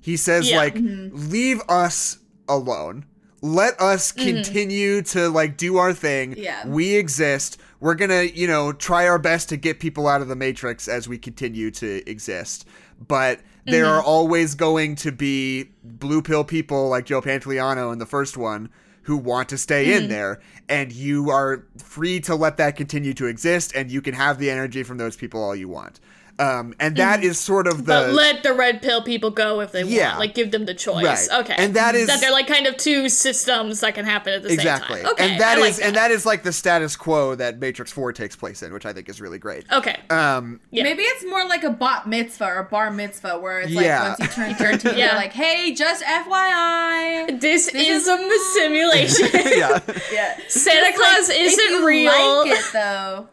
He says Yeah. like leave us alone. Let us Mm-hmm. continue to like do our thing. Yeah. We exist. We're going to, you know, try our best to get people out of the matrix as we continue to exist. But there Mm-hmm. are always going to be blue pill people like Joe Pantoliano in the first one who want to stay Mm-hmm. in there and you are free to let that continue to exist and you can have the energy from those people all you want. Um, and that is sort of the Mm-hmm. But let the red pill people go if they Yeah. want. Like, give them the choice. Right. Okay. And that is- that they're like kind of two systems that can happen at the exactly. same time. Exactly. Okay. and that I like is and that is like the status quo that Matrix 4 takes place in, which I think is really great. Okay. Um, Yeah. Maybe it's more like a bat mitzvah or a bar mitzvah where it's Yeah. like once you turn 13, Yeah. they're like, hey, just FYI. This, is, is- a simulation. yeah. Yeah. Santa Claus if isn't you real. like it though.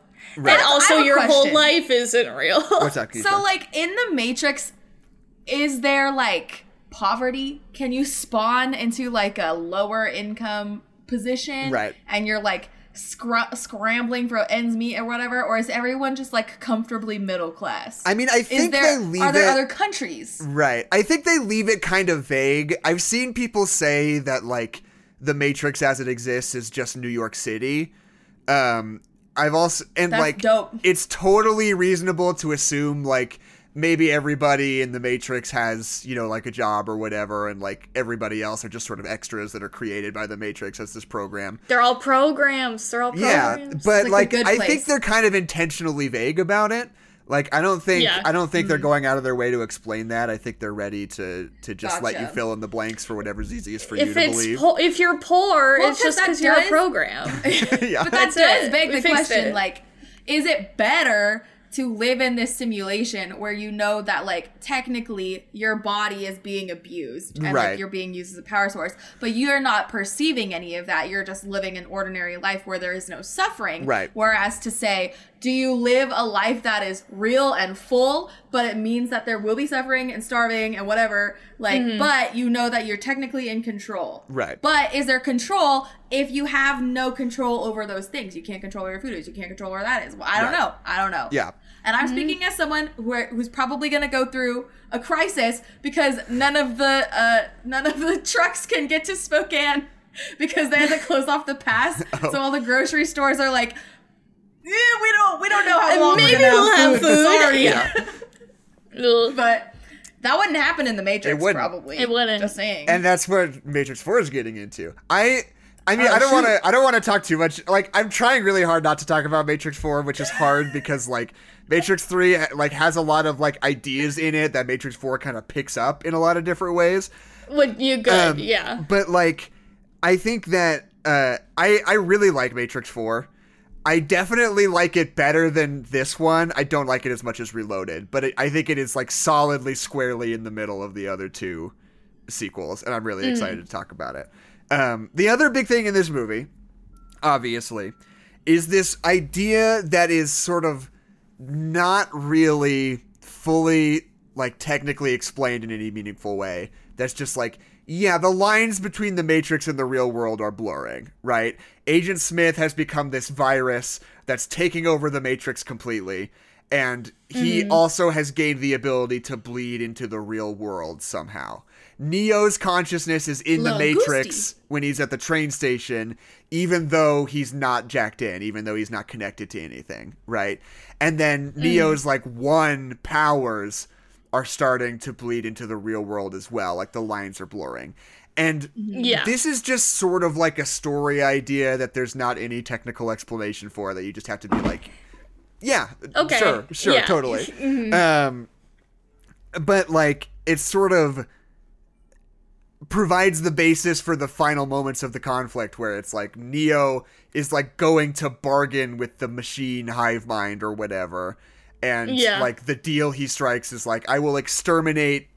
And also have a your whole life isn't real. What's up, Keisha? So like in the Matrix, is there like poverty? Can you spawn into like a lower income position? Right. And you're like scr- scrambling for ends meet or whatever, or is everyone just like comfortably middle class? I mean, I is think there they leave are there it other countries? Right. I think they leave it kind of vague. I've seen people say that like the Matrix as it exists is just New York City. Um I've also and That's like dope. it's totally reasonable to assume like maybe everybody in the Matrix has, you know, like a job or whatever and like everybody else are just sort of extras that are created by the Matrix as this program. They're all programs. They're all Yeah, programs. but like like, I think they're kind of intentionally vague about it. Like I don't think Yeah. I don't think Mm-hmm. they're going out of their way to explain that. I think they're ready to to just let you fill in the blanks for whatever's easiest for you to believe. po- if you're poor, Well, it's 'cause just because you're a program. yeah. But that does beg the question, it. like, is it better to live in this simulation where you know that like technically your body is being abused and Right. like you're being used as a power source, but you're not perceiving any of that. You're just living an ordinary life where there is no suffering. Right. Whereas to say, do you live a life that is real and full, but it means that there will be suffering and starving and whatever, like, Mm-hmm. but you know that you're technically in control. Right. But is there control if you have no control over those things? You can't control where your food is. You can't control where that is. Well, I don't Right. know. I don't know. Yeah. And Mm-hmm. I'm speaking as someone who are, who's probably going to go through a crisis because none of the uh, none of the trucks can get to Spokane because they had to close off the pass. Oh. So all the grocery stores are like, yeah, we don't we don't know how long maybe we're gonna we'll have food." Sorry, Yeah. But that wouldn't happen in the Matrix. It wouldn't. Probably. It wouldn't. Just saying. and that's what Matrix 4 is getting into. I I mean, Oh, I don't want to I don't want to talk too much. Like I'm trying really hard not to talk about Matrix 4, which is hard because like Matrix 3 like has a lot of like ideas in it that Matrix 4 kind of picks up in a lot of different ways. Would you good? Um, yeah. But like, I think that uh, I I really like Matrix Four. I definitely like it better than this one. I don't like it as much as Reloaded, but it, I think it is like solidly squarely in the middle of the other two sequels, and I'm really excited to talk about it. Um, the other big thing in this movie, obviously, is this idea that is sort of not really fully like technically explained in any meaningful way. That's just like, yeah, the lines between the Matrix and the real world are blurring, right? Agent Smith has become this virus that's taking over the Matrix completely, and he mm-hmm. also has gained the ability to bleed into the real world somehow. Neo's consciousness is in the Matrix when he's at the train station, even though he's not jacked in, even though he's not connected to anything, right? And then mm. Neo's like one powers are starting to bleed into the real world as well. Like the lines are blurring. And Yeah. this is just sort of like a story idea that there's not any technical explanation for that you just have to be like, yeah, Okay, sure, sure, yeah. totally. Um, but like it's sort of provides the basis for the final moments of the conflict where it's like Neo is like going to bargain with the machine hive mind or whatever and Yeah. like the deal he strikes is like I will exterminate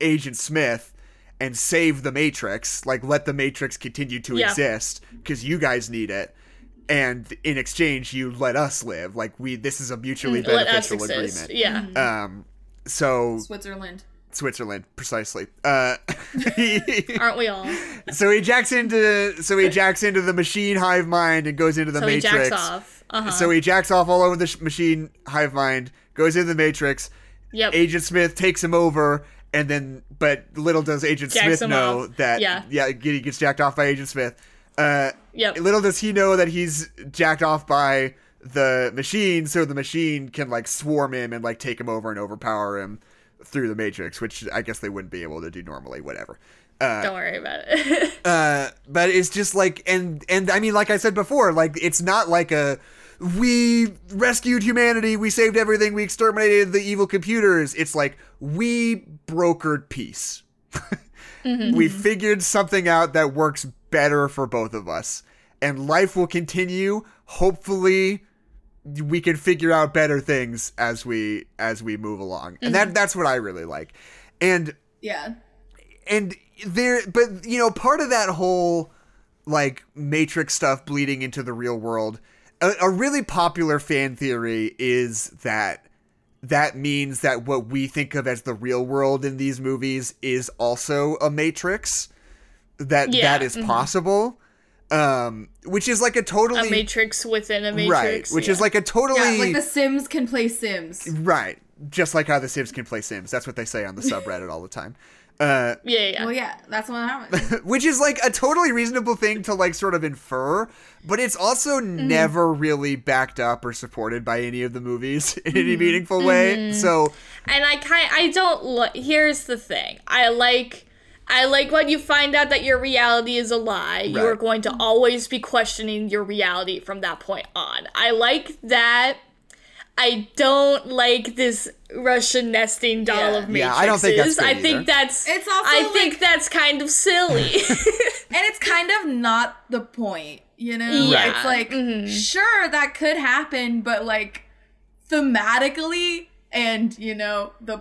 Agent Smith and save the Matrix like let the Matrix continue to Yeah. exist cuz you guys need it and in exchange you let us live like we this is a mutually Let us beneficial agreement Yeah. um so Switzerland. Switzerland, precisely. Uh, Aren't we all? so he jacks into so he jacks into the machine hive mind and goes into the So he matrix. jacks off. Uh-huh. So he jacks off all over the sh- machine hive mind, goes into the matrix. Yep. Agent Smith takes him over, and then but little does Agent Jacks Smith know off. that Yeah. yeah he gets jacked off by Agent Smith. Uh, Yep. Little does he know that he's jacked off by the machine, so the machine can like swarm him and like take him over and overpower him through the matrix, which I guess they wouldn't be able to do normally. Whatever. Uh, Don't worry about it. Uh, but it's just like and and I mean, like I said before, like it's not like a we rescued humanity, we saved everything, we exterminated the evil computers. It's like we brokered peace. Mm-hmm. We figured something out that works better for both of us, and life will continue. Hopefully, we can figure out better things as we as we move along, and that mm-hmm. that's what I really like. And Yeah. and there but you know part of that whole like matrix stuff bleeding into the real world a, a really popular fan theory is that that means that what we think of as the real world in these movies is also a matrix that Yeah, that is mhm. possible um which is like a totally a matrix within a matrix. right which is like a totally Yeah, like the Sims can play Sims. right just like how the sims can play sims that's what they say on the subreddit all the time uh Yeah, yeah. Well, yeah, that's what happened. which is like a totally reasonable thing to like sort of infer but it's also Mm-hmm. never really backed up or supported by any of the movies in any Mm-hmm. meaningful way so and I kind I don't like here's the thing. I like I like when you find out that your reality is a lie. You are going to always be questioning your reality from that point on. I like that. I don't like this Russian nesting doll Yeah. of matrices. Yeah, I don't think that's good I either. think that's It's also, I like- think that's kind of silly. and it's kind of not the point, you know? Yeah. It's like, mm-hmm. sure, that could happen, but like thematically and, you know, the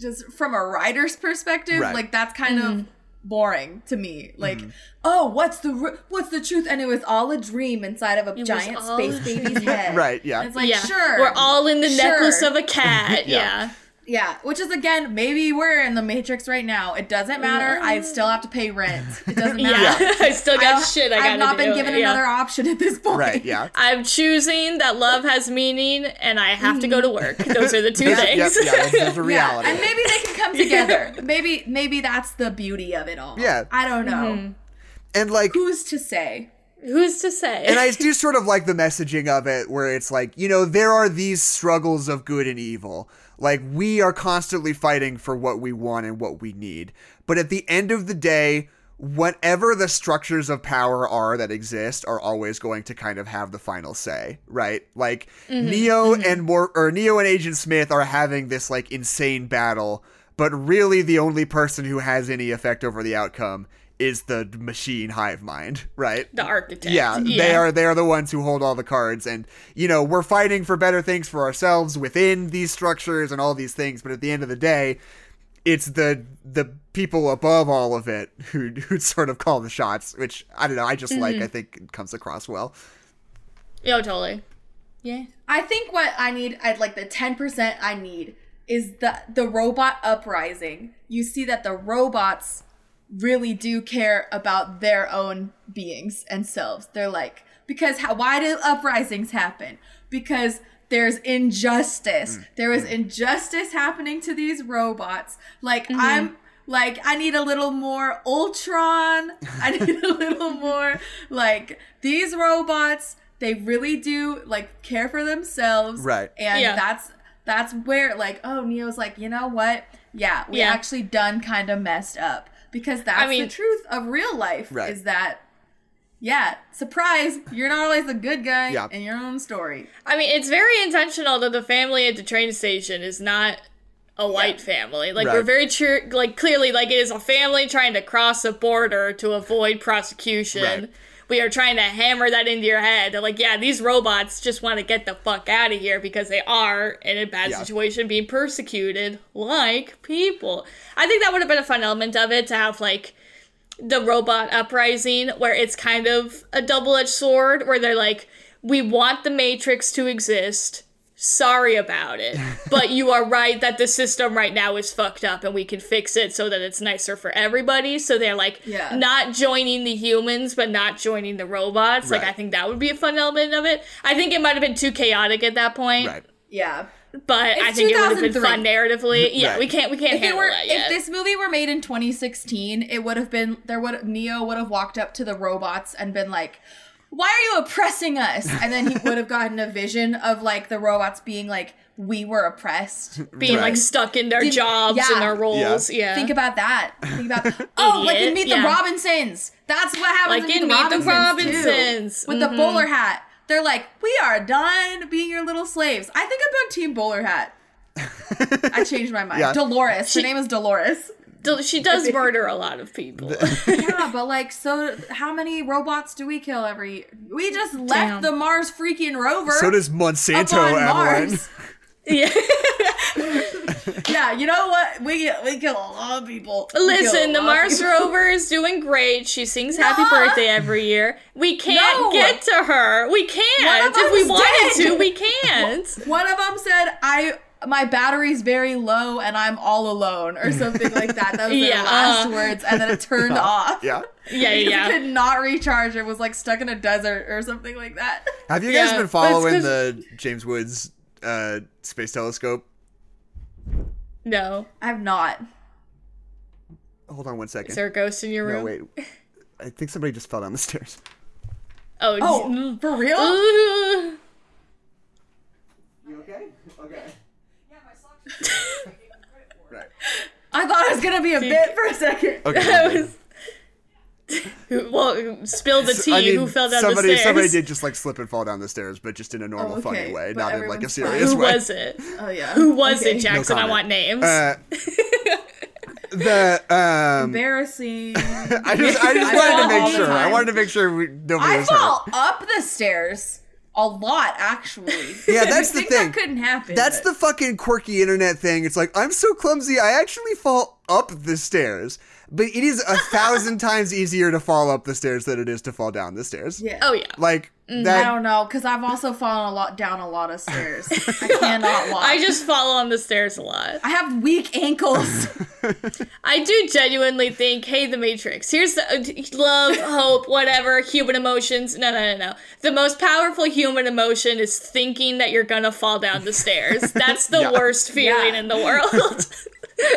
just from a writer's perspective, Right. like that's kind of mm-hmm. Boring to me. Like, mm-hmm. oh, what's the r- what's the truth? And it was all a dream inside of a was giant space baby's head. Right, yeah. It's like, yeah, sure. we're all in the sure. necklace of a cat. Yeah. yeah. Yeah, which is again, maybe we're in the Matrix right now. It doesn't matter. I still have to pay rent. It doesn't matter. Yeah, I still got I- shit I gotta I've not do. been given yeah. another option at this point. right yeah I'm choosing that love has meaning and I have to go to work. Those are the two yep, things. yep, yeah that's, that's a Yeah, reality and maybe they can come together. maybe maybe that's the beauty of it all. Yeah. I don't know. Mm-hmm. and like Who's to say? Who's to say? and I do sort of like the messaging of it where it's like, you know, there are these struggles of good and evil. Like we are constantly fighting for what we want and what we need. But at the end of the day, whatever the structures of power are that exist are always going to kind of have the final say, right? Like mm-hmm, Neo mm-hmm. and more or Neo and Agent Smith are having this like insane battle, but really the only person who has any effect over the outcome is the machine hive mind, right? the architect. Yeah, they are they are the ones who hold all the cards and you know, we're fighting for better things for ourselves within these structures and all these things, but at the end of the day, it's the the people above all of it who who sort of call the shots, which I don't know. I just like. Mm-hmm. I think it comes across well. Yeah, totally. Yeah. I think what I need, I'd like the 10% I need is the the robot uprising. You see that the robots really do care about their own beings and selves. They're like because how why do uprisings happen? Because there's injustice. Mm, there is mm. injustice happening to these robots. Like mm-hmm. I'm like I need a little more Ultron. I need a little more like these robots. They really do like care for themselves, Right. And Yeah. that's that's where like oh Neo's like you know what? Yeah, we Yeah. actually done kind of messed up because that's mean- the truth of real life Right. is that yeah, surprise, you're not always the good guy Yeah. in your own story. I mean, it's very intentional that the family at the train station is not a white family. Like we're very true. Like clearly, like it is a family trying to cross a border to avoid prosecution. Right. We are trying to hammer that into your head. They're like, yeah, these robots just want to get the fuck out of here because they are in a bad Yeah. situation, being persecuted like people. I think that would have been a fun element of it to have like the robot uprising where it's kind of a double-edged sword where they're like we want the matrix to exist sorry about it. But you are right that the system right now is fucked up and we can fix it so that it's nicer for everybody. So they're like Yeah. not joining the humans but not joining the robots. Like i think that would be a fun element of it. I think it might have been too chaotic at that point. Right. Yeah. but i think it would have been fun narratively. Yeah Right. we can't we can't If it handle were that if this movie were made in 2016, it would have been there would Neo would have walked up to the robots and been like, "Why are you oppressing us?" And then he would have gotten a vision of like the robots being like, "We were oppressed." being Right. like stuck in their Did- jobs yeah. and their roles yeah, Think about that. Think about oh, like in Idiot. Meet Yeah. the Robinsons. That's what happens Like in in Meet the Meet the Robinsons, too. With the Mhm. bowler hat. They're like, "We are done being your little slaves." I think I'm on Team Bowler Hat. I changed my mind. Yeah. Dolores. Her name is Dolores. Del- she does murder a lot of people. yeah, but like, so how many robots do we kill every? Year? We just left Damn. the Mars freaking rover. So does Monsanto, on Mars. yeah. Yeah, you know what? We we kill a lot of people. We Listen, the Mars people. rover is doing great. She sings happy No. birthday every year. We can't No. get to her. We can't. If we wanted dead. to, we can't. One of them said, "I my battery's very low and I'm all alone," or something like that. That was their Yeah, last uh. words, and then it turned off. Yeah. Yeah, Because yeah. It could not recharge. It was like stuck in a desert or something like that. Have you guys Yeah, been but it's following 'cause- the James Woods uh, Space Telescope? No. I have not. Hold on one second. Is there a ghost in your No, room? wait. I think somebody just fell down the stairs. Oh, Oh, for real? Ooh. You okay? Okay. Right. I thought it was gonna be a bit for a second. Okay. That was. Well, spill the tea. I mean, who fell down somebody, the stairs? Somebody did just like slip and fall down the stairs, but just in a normal, Oh, funny way, But not in like a serious fine. serious Who was it? Oh yeah. Who was Okay. it, Jackson? I want names. Uh, the um, Embarrassing. I just, I just I wanted to make sure. I wanted to make sure we, nobody I was hurt. fall up the stairs a lot, actually. Yeah, that's You the think thing. That couldn't happen. That's but- the fucking quirky internet thing. It's like I'm so clumsy, I actually fall up the stairs. But it is a thousand times easier to fall up the stairs than it is to fall down the stairs. Yeah. oh yeah. Like I that. don't know, because I've also fallen a lot down a lot of stairs. I cannot walk. I just fall on the stairs a lot. I have weak ankles. I do genuinely think, hey, the Matrix. Here's the uh, love, hope, whatever, human emotions. No, no, no, no. The most powerful human emotion is thinking that you're gonna fall down the stairs. That's the Yeah. worst feeling Yeah. in the world.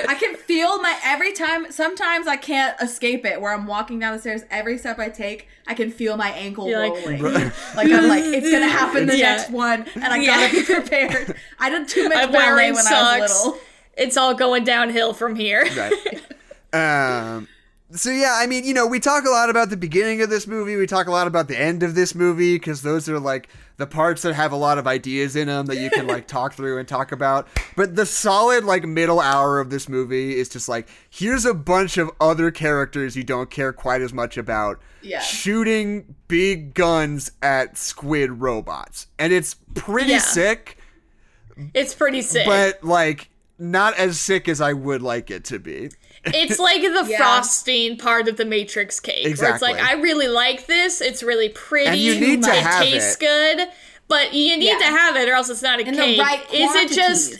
I can feel my every time. Sometimes I can't escape it. Where I'm walking down the stairs, every step I take, I can feel my ankle You're like- rolling. Like, I'm like, it's gonna happen the Yeah. next one, and I Yeah. gotta be prepared. I did too much I'm ballet wearing when I was little. it's all going downhill from here. Right. um. So yeah, I mean, you know, we talk a lot about the beginning of this movie. We talk a lot about the end of this movie because those are like the parts that have a lot of ideas in them that you can like talk through and talk about. But the solid like middle hour of this movie is just like here's a bunch of other characters you don't care quite as much about Yeah. shooting big guns at squid robots, and it's pretty Yeah. sick. It's pretty sick. But like not as sick as I would like it to be. It's like the Yeah. frosting part of the Matrix cake. Where it's like, I really like this. It's really pretty. And you need to it have tastes it. good. But you need Yeah. to have it or else it's not a In cake. the right is it just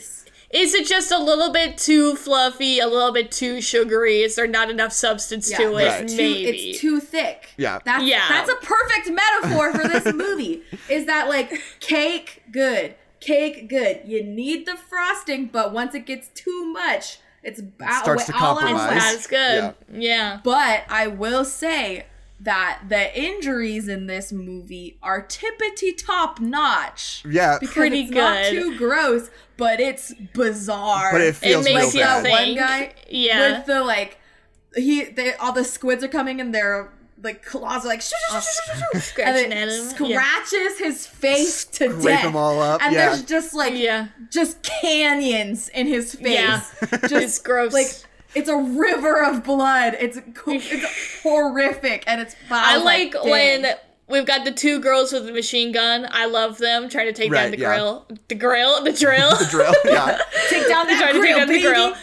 is it just a little bit too fluffy, a little bit too sugary? Is there not enough substance to it? Right. It's too, Maybe. it's too thick. Yeah. That's, Yeah. That's a perfect metaphor for this movie. is that like cake good, cake good. You need the frosting, but once it gets too much, it's ba- starts to all out of compromise. whack. That's good. Yeah. But I will say that the injuries in this movie are tippity top notch. Yeah, Because Pretty it's not good. too gross, but it's bizarre. but it It feels makes real you bad. that one guy Yeah. with the like he they all the squids are coming and their like claws are like shoo, shoo, shoo, shoo, shoo, shoo, and Scratching it at him. Yeah. scratches his face to Scrape death. them all up, and yeah. there's just like Yeah. just canyons in his face. Yeah. just It's gross. like it's a river of blood. It's it's horrific and it's. I was like dang. when we've got the two girls with the machine gun. I love them trying to take Right, down the yeah. grill. The grill? The drill? The drill, yeah. take down the trying to grill, take down baby. the grill.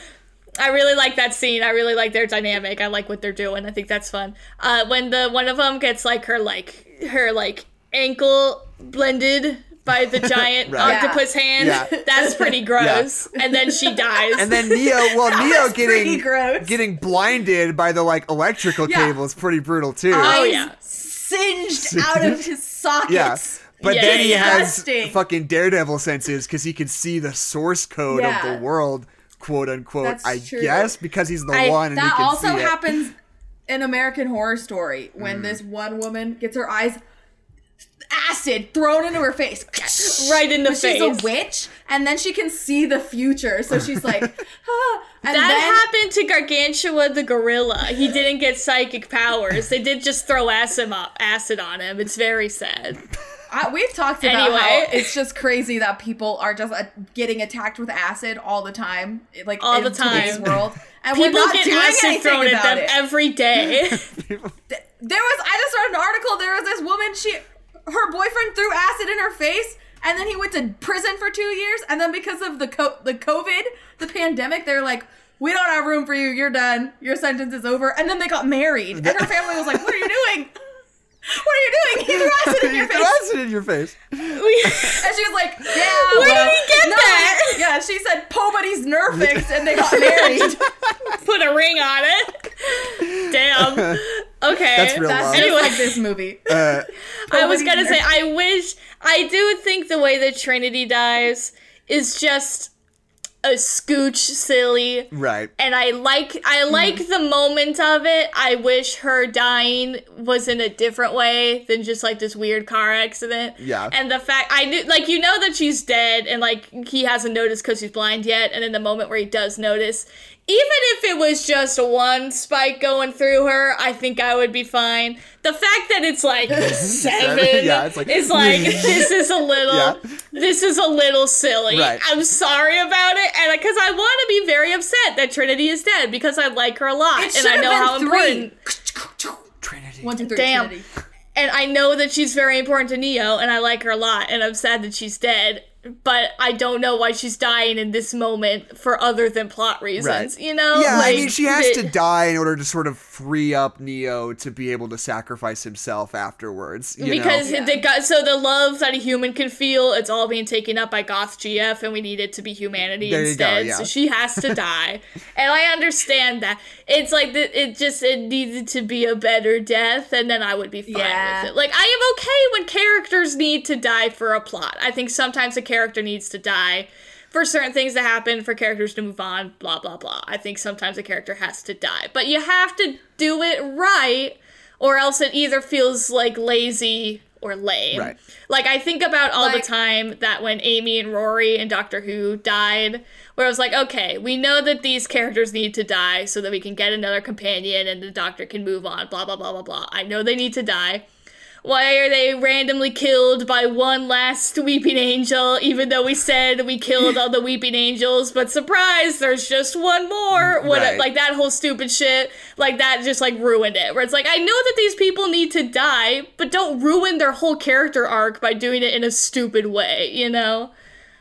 I really like that scene. I really like their dynamic. I like what they're doing. I think that's fun. Uh, when the one of them gets like her like her like ankle blended by the giant Right. octopus hand, Yeah. that's pretty gross. And then she dies. And then Neo, well, Neo getting gross. getting blinded by the like electrical Yeah. cable is pretty brutal too. Oh, Eyes yeah. singed out of his sockets. yeah. But Yeah, then he yeah, has fucking daredevil senses because he can see the source code Yeah. of the world, quote unquote. That's I true. guess because he's the I- one and he That can also see it. happens in American Horror Story Mm. when this one woman gets her eyes acid thrown into her face. Right in the But She's a witch, and then she can see the future. So she's like, ah. and that then happened to Gargantua the gorilla. He didn't get psychic powers. They did just throw acid, up, acid on him. It's very sad. I, we've talked about Anyway. how it's just crazy that people are just uh, getting attacked with acid all the time, like All in the today's time. world, and we're People not get doing acid anything thrown at about them it. every day. there was I just read an article. There was this woman. She her boyfriend threw acid in her face, and then he went to prison for two years. And then because of the co- the COVID, the pandemic, they're like, "We don't have room for you. You're done. Your sentence is over." And then they got married, and her family was like, "What are you doing? What are you doing? He threw acid in your He threw face." acid in your face. We- And she was like, "Yeah, Where did he get no, that? Yeah, she said, "Po, but he's nerve fixed," and they got married. put a ring on it. Damn. Okay. That's real That's love. Anyway. like this movie. Uh, I was gonna say. I wish I do think the way that Trinity dies is just a scooch silly. right. And I like I mm-hmm. like the moment of it. I wish her dying was in a different way than just like this weird car accident. Yeah. And the fact I knew like you know that she's dead and like he hasn't noticed because he's blind yet. And in the moment where he does notice, even if it was just one spike going through her, I think I would be fine. The fact that it's like seven, Yeah, it's like- is like this is a little, Yeah. this is a little silly. Right. I'm sorry about it, and because I want to be very upset that Trinity is dead because I like her a lot, It and should I have know how been three. important. Trinity. One, two, three. Damn. Trinity. And I know that she's very important to Neo, and I like her a lot, and I'm sad that she's dead. But I don't know why she's dying in this moment for other than plot reasons. Right. You know? Yeah, I mean, she has the- to die in order to sort of free up Neo to be able to sacrifice himself afterwards. You because know? Yeah. the got so the love that a human can feel, it's all being taken up by Goth GF, and we need it to be humanity There you go, instead. yeah. So she has to die, and I understand that. It's like the, it just it needed to be a better death, and then I would be fine Yeah. with it. Like I am okay when characters need to die for a plot. I think sometimes a character needs to die. For certain things to happen, for characters to move on, blah blah blah. I think sometimes a character has to die, but you have to do it right, or else it either feels like lazy or lame. Right. Like I think about all Like- the time that when Amy and Rory and Doctor Who died, where I was like, okay, we know that these characters need to die so that we can get another companion and the Doctor can move on. Blah blah blah blah blah. I know they need to die. Why are they randomly killed by one last weeping angel, even though we said we killed all the weeping angels? But surprise, there's just one more. Mm, what Right. like that whole stupid shit, like that just like ruined it. Where it's like I know that these people need to die, but don't ruin their whole character arc by doing it in a stupid way, you know?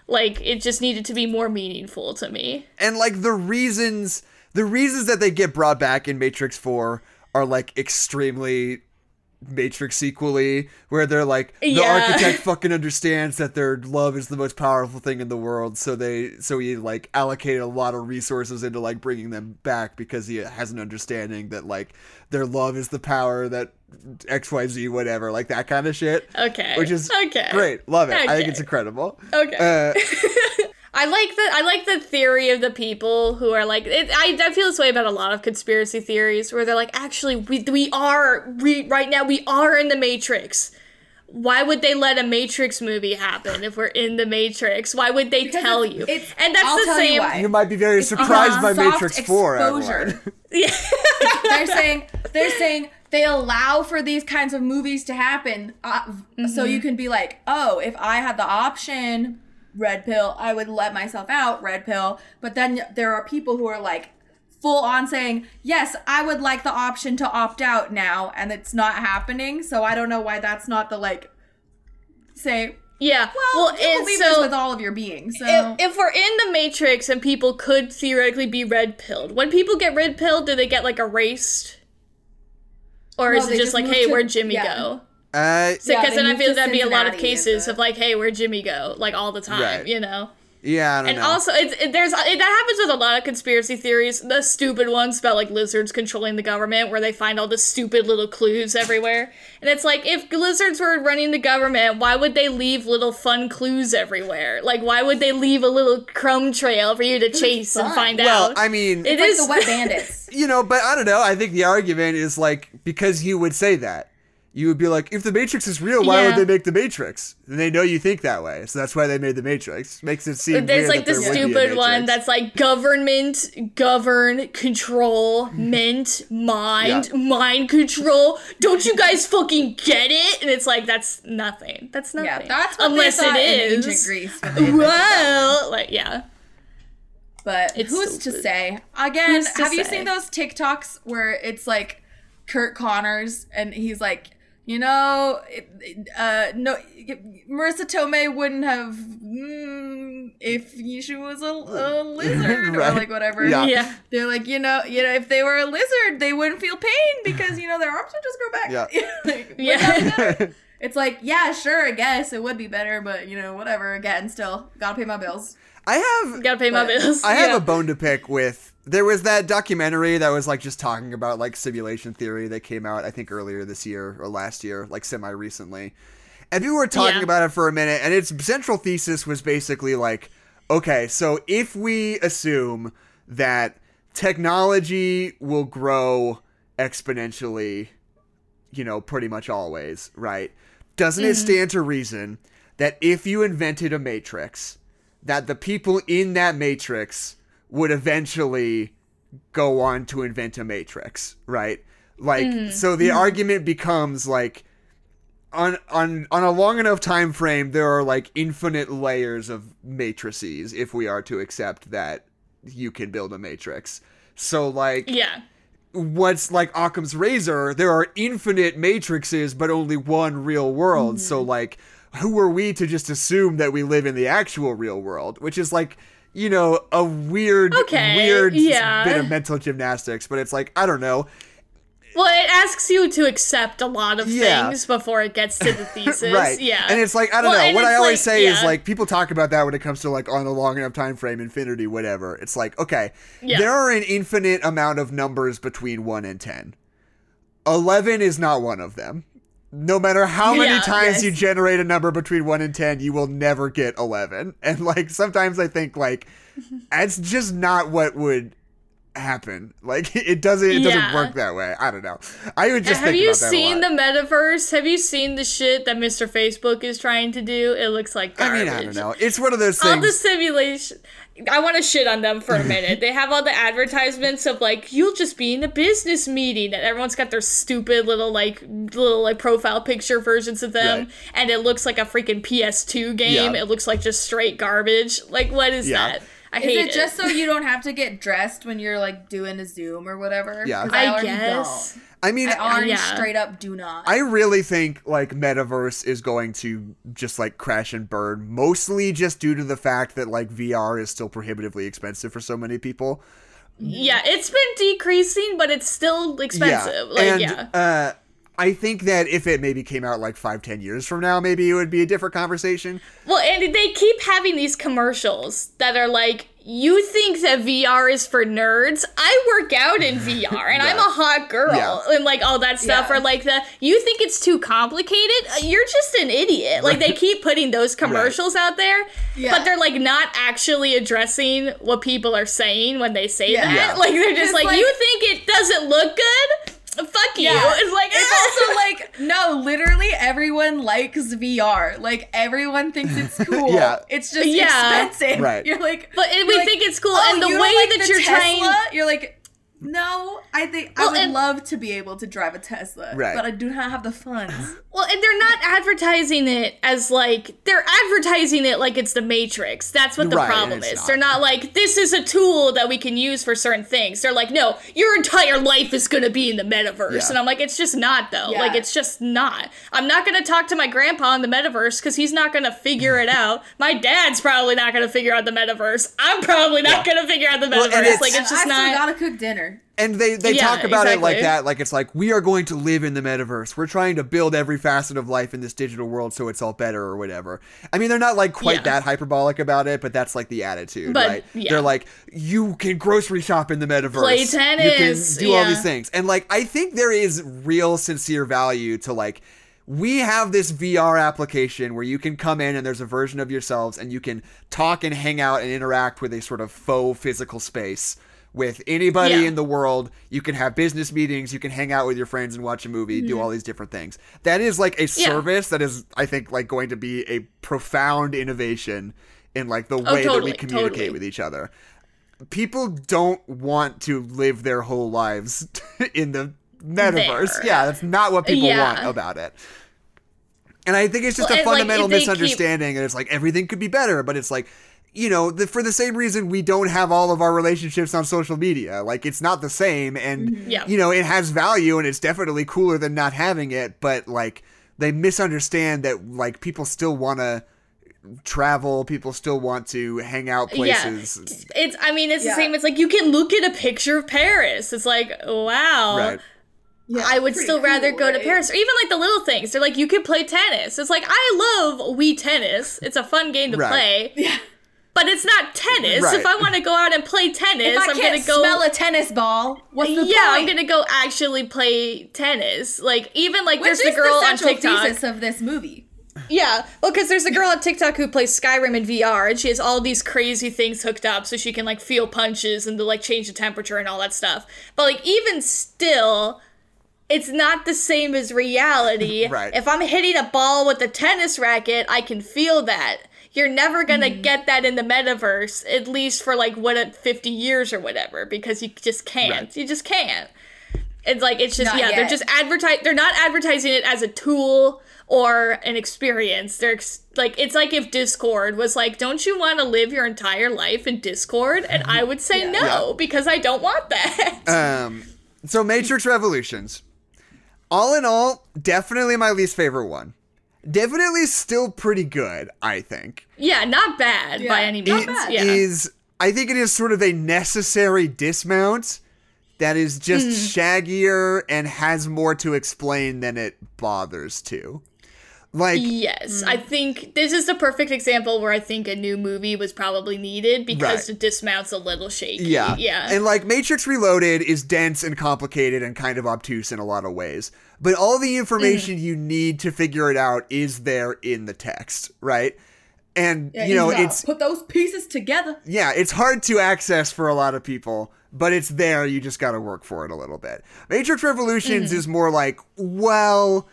Like it just needed to be more meaningful to me. and like the reasons the reasons that they get brought back in Matrix 4 are like extremely Matrix sequely where they're like the Yeah. architect fucking understands that their love is the most powerful thing in the world so they so he like allocated a lot of resources into like bringing them back because he has an understanding that like their love is the power that XYZ whatever like that kind of shit Okay. which is okay. great love it I think it's incredible Okay. uh, I like the I like the theory of the people who are like it, I I feel this way about a lot of conspiracy theories where they're like actually we we are we right now we are in the Matrix. Why would they let a Matrix movie happen if we're in the Matrix? Why would they tell you? and that's I'll the tell you same. why. you might be very surprised by Soft Matrix 4 exposure. Adeline. they're saying they're saying they allow for these kinds of movies to happen uh, so you can be like oh if i had the option red pill i would let myself out red pill but then there are people who are like full on saying yes i would like the option to opt out now and it's not happening so i don't know why that's not the like say yeah. well, Well, you believe so this with all of your being so if, if we're in the Matrix and people could theoretically be red pilled, when people get red pilled, do they get like erased? Or No, is it just just like, hey, to- where'd Jimmy yeah. go? Uh, Because Yeah, then I feel to that'd be a lot of cases of like, hey, where'd Jimmy go? Like all the time, Right. you know? yeah, I don't And know. also, it's it, there's it, that happens with a lot of conspiracy theories. The stupid ones about like lizards controlling the government, where they find all the stupid little clues everywhere. And it's like, if lizards were running the government, why would they leave little fun clues everywhere? Like, why would they leave a little crumb trail for you to chase and find well, out? Well, I mean, it like is the wet bandits you know, but I don't know. I think the argument is like because you would say that. You would be like, if the Matrix is real, why Yeah. would they make the Matrix? And they know you think that way, so that's why they made the Matrix. Makes it seem There's like that the there would be a stupid one that's like government, govern, control, mint, mind, Yeah. mind control. Don't you guys fucking get it? And it's like that's nothing. That's nothing. yeah that's what unless they thought in ancient greece when they invented that. well, like yeah. But It's who's to say? Again, Who's to have you seen those TikToks where it's like Curt Connors and he's like, you know, it, it- uh, no, Marisa Tomei wouldn't have mm, if she was a, a lizard Right. or like whatever. Yeah. Yeah. They're like, you know, you know, if they were a lizard, they wouldn't feel pain because you know their arms would just grow back. Yeah. Like, Yeah. that be better? It's like, yeah, sure, I guess it would be better, but you know, whatever. Again, still gotta pay my bills. I have Gotta pay my bills. I have yeah. a bone to pick with. There was that documentary that was like just talking about like simulation theory that came out I think earlier this year or last year, like semi recently. And people were talking Yeah. about it for a minute, and its central thesis was basically like, okay, so if we assume that technology will grow exponentially, you know, pretty much always, right? Doesn't it mm-hmm. stand to reason that if you invented a matrix, that the people in that matrix would eventually go on to invent a matrix, right? Like mm-hmm. so the mm-hmm. argument becomes like on on on a long enough time frame there are like infinite layers of matrices if we are to accept that you can build a matrix. So like Yeah. what's like Occam's razor, there are infinite matrices, but only one real world. So mm-hmm. like, who are we to just assume that we live in the actual real world? Which is like, you know, a weird, Okay, weird yeah. bit of mental gymnastics. But it's like, I don't know. Well, it asks you to accept a lot of Yeah. things before it gets to the thesis. right. Yeah. And it's like, I don't Well, know. What I always like- say is like, people talk about that when it comes to like on a long enough time frame, infinity, whatever. It's like, okay, Yeah. there are an infinite amount of numbers between 1 and 10. 11 is not one of them. No matter how many Yeah, times yes. you generate a number between 1 and 10, you will never get 11. And like sometimes I think like that's just not what would happen. Like it doesn't it doesn't work that way. I don't know. I would just Have think you about that seen the metaverse? Have you seen the shit that Mr. Facebook is trying to do? It looks like I mean, I don't know. It's one of those things All the simulation. I want to shit on them for a minute. they have all the advertisements of like you'll just be in a business meeting, and everyone's got their stupid little like little like profile picture versions of them, Right. and it looks like a freaking PS2 game. Yeah. It looks like just straight garbage. Like what is Yeah. that? I Is hate it just so you don't have to get dressed when you're like doing a Zoom or whatever? Yeah. 'Cause I already guess. don't. I mean, I already yeah. straight up do not. I really think like metaverse is going to just like crash and burn, mostly just due to the fact that like VR is still prohibitively expensive for so many people. Yeah, it's been decreasing, but it's still expensive. Like, and yeah. uh, I think that if it maybe came out like five, ten years from now, maybe it would be a different conversation. Well, and they keep having these commercials that are like, you think that VR is for nerds? I work out in VR and I'm a hot girl Yeah. and like all that stuff. Yeah. Or like the, you think it's too complicated? Uh, You're just an idiot. Like they keep putting those commercials out there, Yeah. but they're like not actually addressing what people are saying when they say Yeah. that. Yeah. Like they're just like, like- you think it doesn't look good? Fuck you. Yeah. It's like, It's ah. also like no, literally everyone likes VR. Like everyone thinks it's cool. Yeah. It's just Yeah. expensive. Right. You're like, But we you're like, think it's cool, "Oh, and the way like that the you're trying Tesla? You're like, no, I think Well, I would and- love to be able to drive a Tesla, Right. but I do not have the funds. Well, and they're not advertising it as like they're advertising it like it's the Matrix. That's what the Right, problem is. not. They're not like this is a tool that we can use for certain things. They're like, no, your entire life is going to be in the metaverse. Yeah. And I'm like, it's just not though. Yeah. Like it's just not. I'm not going to talk to my grandpa in the metaverse cuz he's not going to figure it out. My dad's probably not going to figure out the metaverse. I'm probably not Yeah. going to figure out the Well, metaverse. it's- like it's just I not still gotta cook dinner. And they, they Yeah, talk about it like that, like it's like we are going to live in the metaverse. We're trying to build every facet of life in this digital world so it's all better or whatever. I mean, they're not like quite Yeah. that hyperbolic about it, but that's like the attitude, But, right? yeah. They're like, you can grocery shop in the metaverse, Play tennis, you can do all these things, and like I think there is real sincere value to like. We have this VR application where you can come in and there's a version of yourselves and you can talk and hang out and interact with a sort of faux physical space with anybody Yeah. in the world. You can have business meetings, you can hang out with your friends and watch a movie, do all these different things. That is like a Mm-hmm. Yeah. service that is I think like going to be a profound innovation in like the way that we Oh, communicate totally. with each other. People don't want to live their whole lives in the metaverse. There. Yeah, that's not what people Yeah. want about it. And I think it's just Well, a and, like, fundamental keep- misunderstanding, and it's like everything could be better, but it's like, you know, the, for the same reason we don't have all of our relationships on social media. Like, it's not the same, and Mm-hmm. Yeah. you know, it has value, and it's definitely cooler than not having it. But like, they misunderstand that like people still want to travel, people still want to hang out places. Yeah. It's I mean it's Yeah. the same. It's like you can look at a picture of Paris. It's like, wow. Right. Yeah, I would pretty still rather cool, go to? Paris. Or even like the little things. They're like you can play tennis. It's like I love Wii tennis. It's a fun game to Right. play. Yeah. But it's not tennis. Right. If I want to go out and play tennis, I I'm gonna go smell a tennis ball, what's the yeah, I'm gonna go actually play tennis. Like even like Which there's is the girl the on central TikTok. thesis of this movie. Yeah, well, because there's a girl on TikTok who plays Skyrim in VR, and she has all these crazy things hooked up, so she can like feel punches and to like change the temperature and all that stuff. But like even still, it's not the same as reality. Right. If I'm hitting a ball with a tennis racket, I can feel that. You're never gonna Mm. get that in the metaverse, at least for like what 50 years or whatever, because you just can't. Right. You just can't. It's like it's just Not yeah, they're just advertise. They're not advertising it as a tool or an experience. They're ex- like it's like if Discord was like, "Don't you want to live your entire life in Discord?" And I would say no Yeah. because I don't want that. Um, so Matrix Revolutions. All in all, definitely my least favorite one. Definitely still pretty good, I think. yeah, not bad by Yeah, any It means. bad. Yeah. is- I think it is sort of a necessary dismount that is just Hmm. shaggier and has more to explain than it bothers to. Like, Yes, I mm. think this is the perfect example where I think a new movie was probably needed because Right. the dismount's a little shaky. Yeah. yeah. And like Matrix Reloaded is dense and complicated and kind of obtuse in a lot of ways. But all the information mm-hmm. you need to figure it out is there in the text, right? And Yeah, you know, it's put those pieces together. yeah, it's hard to access for a lot of people, but it's there, you just got to work for it a little bit. Matrix Revolutions mm-hmm. is more like, well,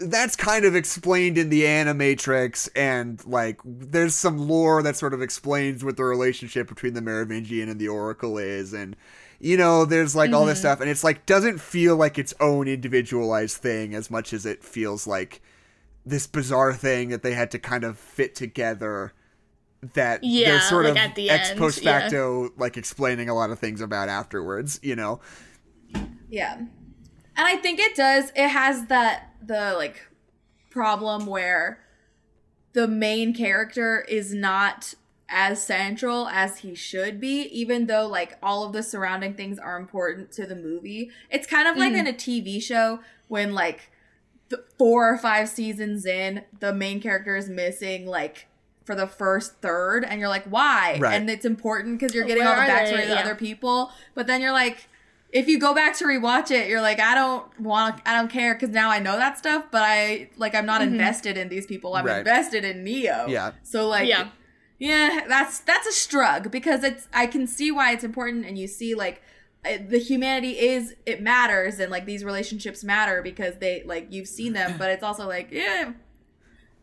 that's kind of explained in the Animatrix, and like there's some lore that sort of explains what the relationship between the Merovingian and the Oracle is, and you know, there's like all this mm-hmm. stuff, and it's like doesn't feel like its own individualized thing as much as it feels like this bizarre thing that they had to kind of fit together that Yeah, they're sort like of at the ex end, post yeah. facto like explaining a lot of things about afterwards. You know, Yeah. And I think it does it has that the like problem where the main character is not as central as he should be even though like all of the surrounding things are important to the movie. It's kind of like in a TV show when like th- four or five seasons in the main character is missing like for the first third and you're like why Right. and it's important because you're getting Where all the backstory of the Yeah. other people but then you're like if you go back to rewatch it you're like i don't want i don't care because now i know that stuff but i like i'm not invested in these people i'm Right. invested in neo Yeah. so like Yeah. yeah that's that's a strug because it's i can see why it's important and you see like uh, the humanity is it matters and like these relationships matter because they like you've seen them but it's also like yeah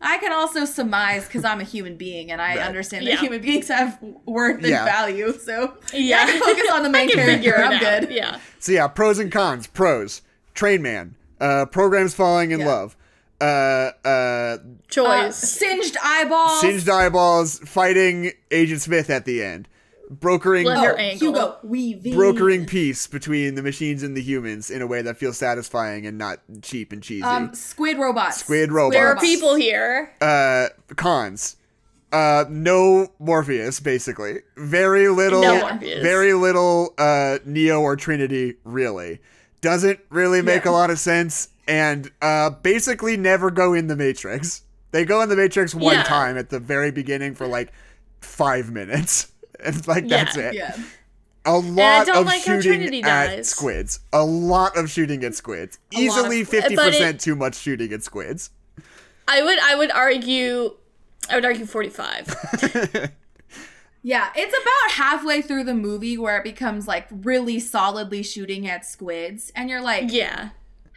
i can also surmise because i'm a human being and i Right. understand Yeah. that human beings have worth and Yeah. value so Yeah. i can focus on the main I can character i'm out. good Yeah. so yeah, pros and cons. Pros: Train Man, uh, programs falling in Yeah. love, uh, uh, uh, Choice. singed eyeballs singed eyeballs, fighting Agent Smith at the end, brokering Left oh, Your hugo weaving brokering peace between the machines and the humans in a way that feels satisfying and not cheap and cheesy. um squid robots Squid robots. there are people here. uh cons uh no morpheus basically very little No Morpheus. very little uh neo or trinity really doesn't really make Yeah. a lot of sense and uh basically never go in the matrix they go in the matrix one Yeah. time at the very beginning for like five minutes and like that's Yeah. it yeah a lot don't of like how shooting Trinity at dies. squids a lot of shooting at squids lot of easily 50% too much shooting at squids I would I would argue I would argue 45. Yeah, it's about halfway through the movie where it becomes like really solidly shooting at squids, and you're like, yeah.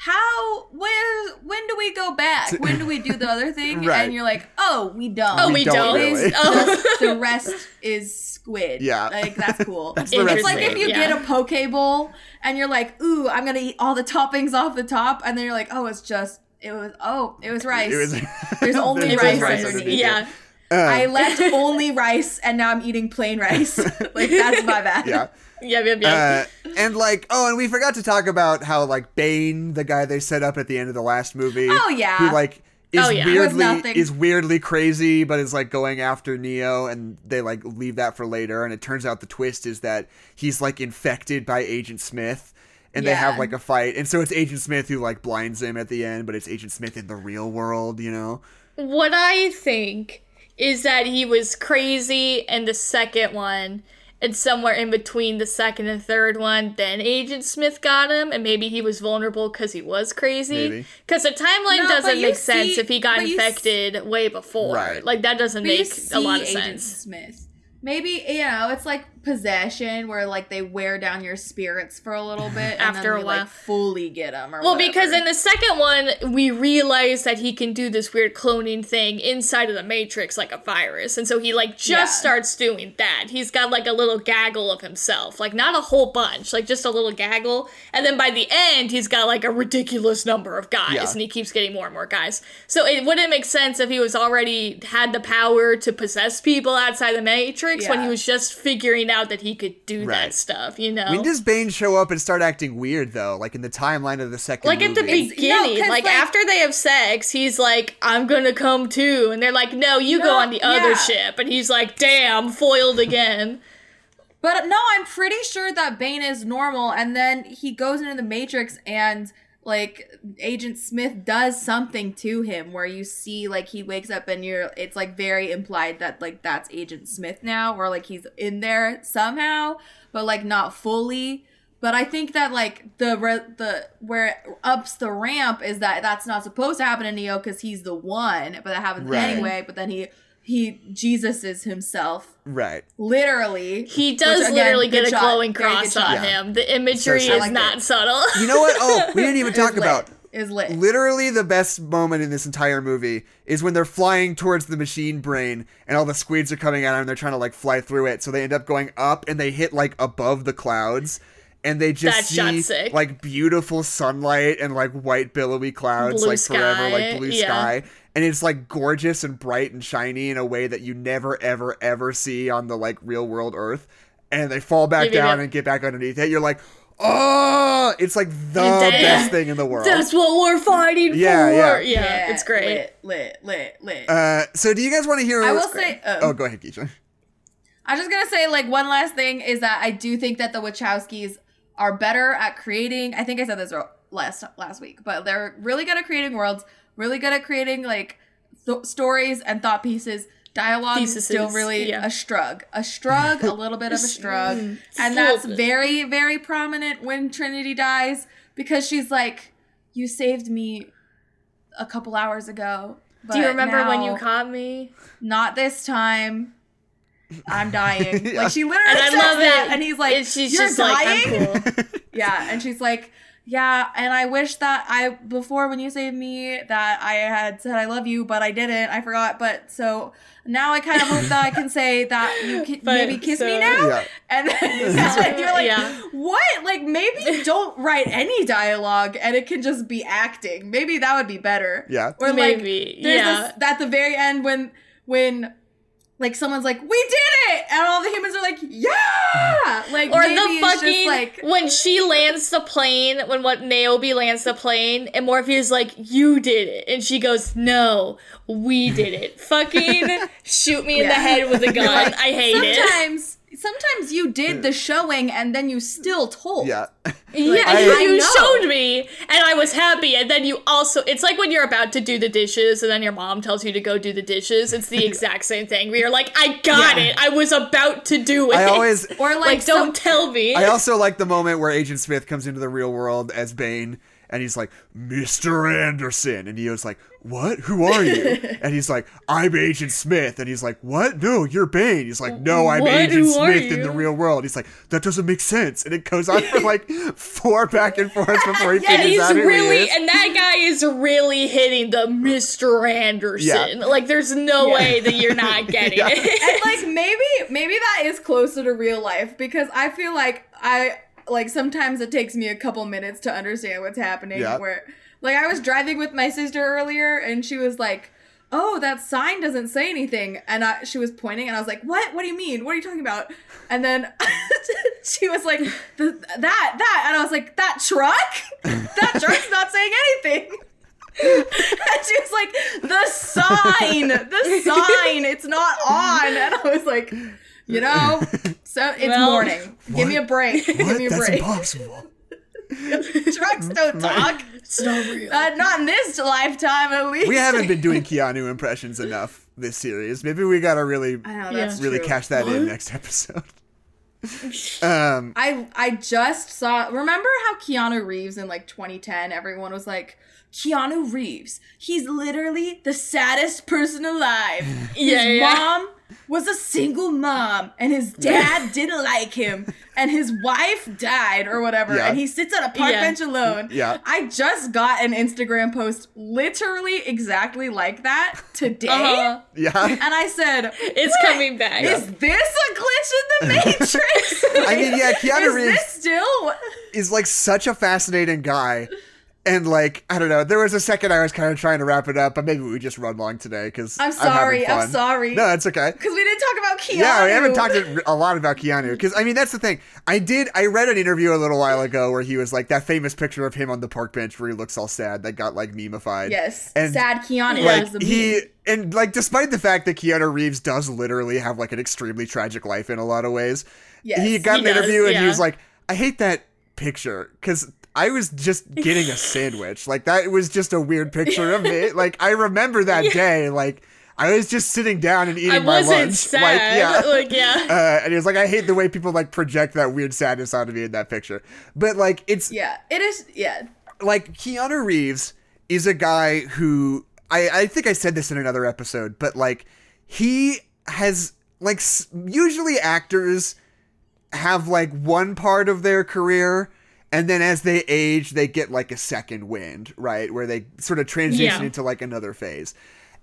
"How? Where? When do we go back? When do we do the other thing?" Right. And you're like, "Oh, we don't. Oh, We we, don't don't. really. Oh. The rest is squid. Yeah. like that's cool. That's the it's like if you Yeah. get a poke bowl and you're like, "Ooh, I'm gonna eat all the toppings off the top," and then you're like, "Oh, it's just." It was oh, it was rice. It was- There's only There's rice, rice underneath. underneath it. yeah. I um, left only rice, and now I'm eating plain rice. like that's my bad. yeah Yep, yep, yep. Uh, and like, oh, and we forgot to talk about how like Bane, the guy they set up at the end of the last movie, Oh, yeah. who like is Oh, yeah. Weirdly is weirdly crazy, but is like going after Neo, and they like leave that for later. And it turns out the twist is that he's like infected by Agent Smith. And they have like a fight, and so it's Agent Smith who like blinds him at the end, but it's Agent Smith in the real world, you know? what I think is that he was crazy in the second one, and somewhere in between the second and third one, then Agent Smith got him, and maybe he was vulnerable because he was crazy. Because the timeline No, doesn't you make sense if he got but you s- infected way before. Right. Like that doesn't But you make a lot of Agent sense. Smith. Maybe you know it's like possession, where like they wear down your spirits for a little bit, and After then a you, while. like fully get them. Or Well, whatever. because in the second one, we realize that he can do this weird cloning thing inside of the Matrix like a virus. And so he, like, just Yeah. starts doing that. He's got, like, a little gaggle of himself. Like, not a whole bunch, like, just a little gaggle. And then by the end, he's got, like, a ridiculous number of guys. Yeah. And he keeps getting more and more guys. So it wouldn't make sense if he was already had the power to possess people outside the Matrix when he was just figuring out that he could do Right. that stuff, you know? When does Bane show up and start acting weird though? Like in the timeline of the second like at the beginning, no, like, like- after they have sex, he's like, "I'm gonna come too," and they're like, "No, you go on the other yeah. ship," and he's like, "Damn, foiled again." But no, I'm pretty sure that Bane is normal, and then he goes into the Matrix, and like Agent Smith does something to him, where you see like he wakes up, and you're it's like very implied that like that's Agent Smith now, or like he's in there somehow, but like not fully. But I think that like the re- the where it ups the ramp is that that's not supposed to happen to Neo because he's the one, but that happens Right. anyway. But then he he Jesus is himself right. literally. He does Which, again, literally get good a shot. glowing cross on Yeah. him. The imagery So is sick. I not liked subtle. You know what? Oh, we didn't even talk about is lit. literally the best moment in this entire movie is when they're flying towards the machine brain and all the squids are coming at them and they're trying to like fly through it. So they end up going up and they hit like above the clouds. And they just That see like beautiful sunlight and like white billowy clouds Blue like forever like blue yeah. sky and it's like gorgeous and bright and shiny in a way that you never ever ever see on the like real world earth and they fall back Yep, yep, down yep. and get back underneath it you're like oh it's like the Damn. best thing in the world That's what we're fighting Yeah, for. yeah. Yeah, it's great. Lit, lit, lit, lit. uh so do you guys want to hear I will say. oh Oh, go ahead Keisha. I was just gonna say, like, one last thing is that I do think that the Wachowskis are better at creating. I think I said this last last week, but they're really good at creating worlds. Really good at creating like th- stories and thought pieces. Dialogue is still really yeah. a shrug, a shrug, a little bit of a shrug, Mm, and that's bit. very very prominent when Trinity dies because she's like, "You saved me a couple hours ago." Do you remember when you caught me? not this time. I'm dying. Yeah. Like she literally And I love that, it. and he's like, And she's "You're just like. I'm cool. yeah, and she's like, "Yeah." And I wish that I before when you saved me that I had said I love you, but I didn't. I forgot. But so now I kind of hope that I can say that you can But, maybe kiss me now. yeah And then you're like, Yeah. what? Like maybe don't write any dialogue and it can just be acting. Maybe that would be better. Yeah. Or Maybe, like there's yeah. this at the very end when when like someone's like, We did it and all the humans are like, Yeah Like Or maybe the fucking just like when she lands the plane, when what Naomi lands the plane, and Morpheus like, "You did it," and she goes, "No, we did it." fucking shoot me in the head with a gun. I hate it. sometimes sometimes you did the showing and then you still told. yeah Yeah, I- you, I showed me, and I was happy. And then you also, it's like when you're about to do the dishes, and then your mom tells you to go do the dishes. It's the exact same thing. We are like, I got Yeah. it. I was about to do it. I always Or like, like, some- don't tell me. I also like the moment where Agent Smith comes into the real world as Bane and he's like, Mr. Anderson. And he was like, What? Who are you? and he's like, I'm Agent Smith. And he's like, What? No, you're Bane. He's like, No, I'm What? Agent Who Smith in the real world. He's like, That doesn't make sense. And it goes on for like four back and forth before he Yeah, and figures he's out who he really, is. and that guy is really hitting the Mr. Anderson. Yeah. Like, there's no Yeah. way that you're not getting Yeah. it. and like maybe maybe that is closer to real life because I feel like I like sometimes it takes me a couple minutes to understand what's happening. Yeah. Where like I was driving with my sister earlier and she was like, "Oh, that sign doesn't say anything," and I, she was pointing and I was like, "What? What do you mean? What are you talking about?" And then she was like, the, "That that," and I was like, "That truck? that truck's not saying anything." and she was like, the sign, the sign, it's not on. And I was like, you know, so it's Well- morning. Give me a break. Give me a That's break. impossible. Trucks don't talk. it's not real. Uh, not in this lifetime, at least. We haven't been doing Keanu impressions enough this series. Maybe we gotta really, I know Yeah. that's really true. cash that in next episode. um, I I just saw. Remember how Keanu Reeves in like 2010, everyone was like, Keanu Reeves, he's literally the saddest person alive. His Yeah, yeah. mom was a single mom, and his dad didn't like him, and his wife died or whatever, Yeah. and he sits on a park Yeah. bench alone. Yeah. I just got an Instagram post literally exactly like that today. Uh-huh. yeah. And I said, It's "What? coming back. Is this a glitch in the Matrix? I mean, yeah, Keanu Is Reeves- this still? is like such a fascinating guy. And like, I don't know, there was a second I was kind of trying to wrap it up, but maybe we just run long today because I'm sorry, I'm fun. sorry. No, it's okay. Because we didn't talk about Keanu. Yeah, we haven't talked a lot about Keanu because I mean that's the thing. I did. I read an interview a little while ago where he was like that famous picture of him on the park bench where he looks all sad that got like memeified. Yes, and sad Keanu. Like, he and like despite the fact that Keanu Reeves does literally have like an extremely tragic life in a lot of ways, Yes, he got he an does, interview and he was like, "I hate that picture because." I was just getting a sandwich. Like that was just a weird picture of me. Like I remember that day. Like I was just sitting down and eating I my lunch. sad. Like yeah. Like, yeah. Uh, and he was like, I hate the way people like project that weird sadness onto me in that picture. But like, it's Yeah, it is. Yeah, like Keanu Reeves is a guy who I, I think I said this in another episode, but like he has like s- usually actors have like one part of their career and then as they age they get like a second wind, right? Where they sort of transition Yeah. into like another phase.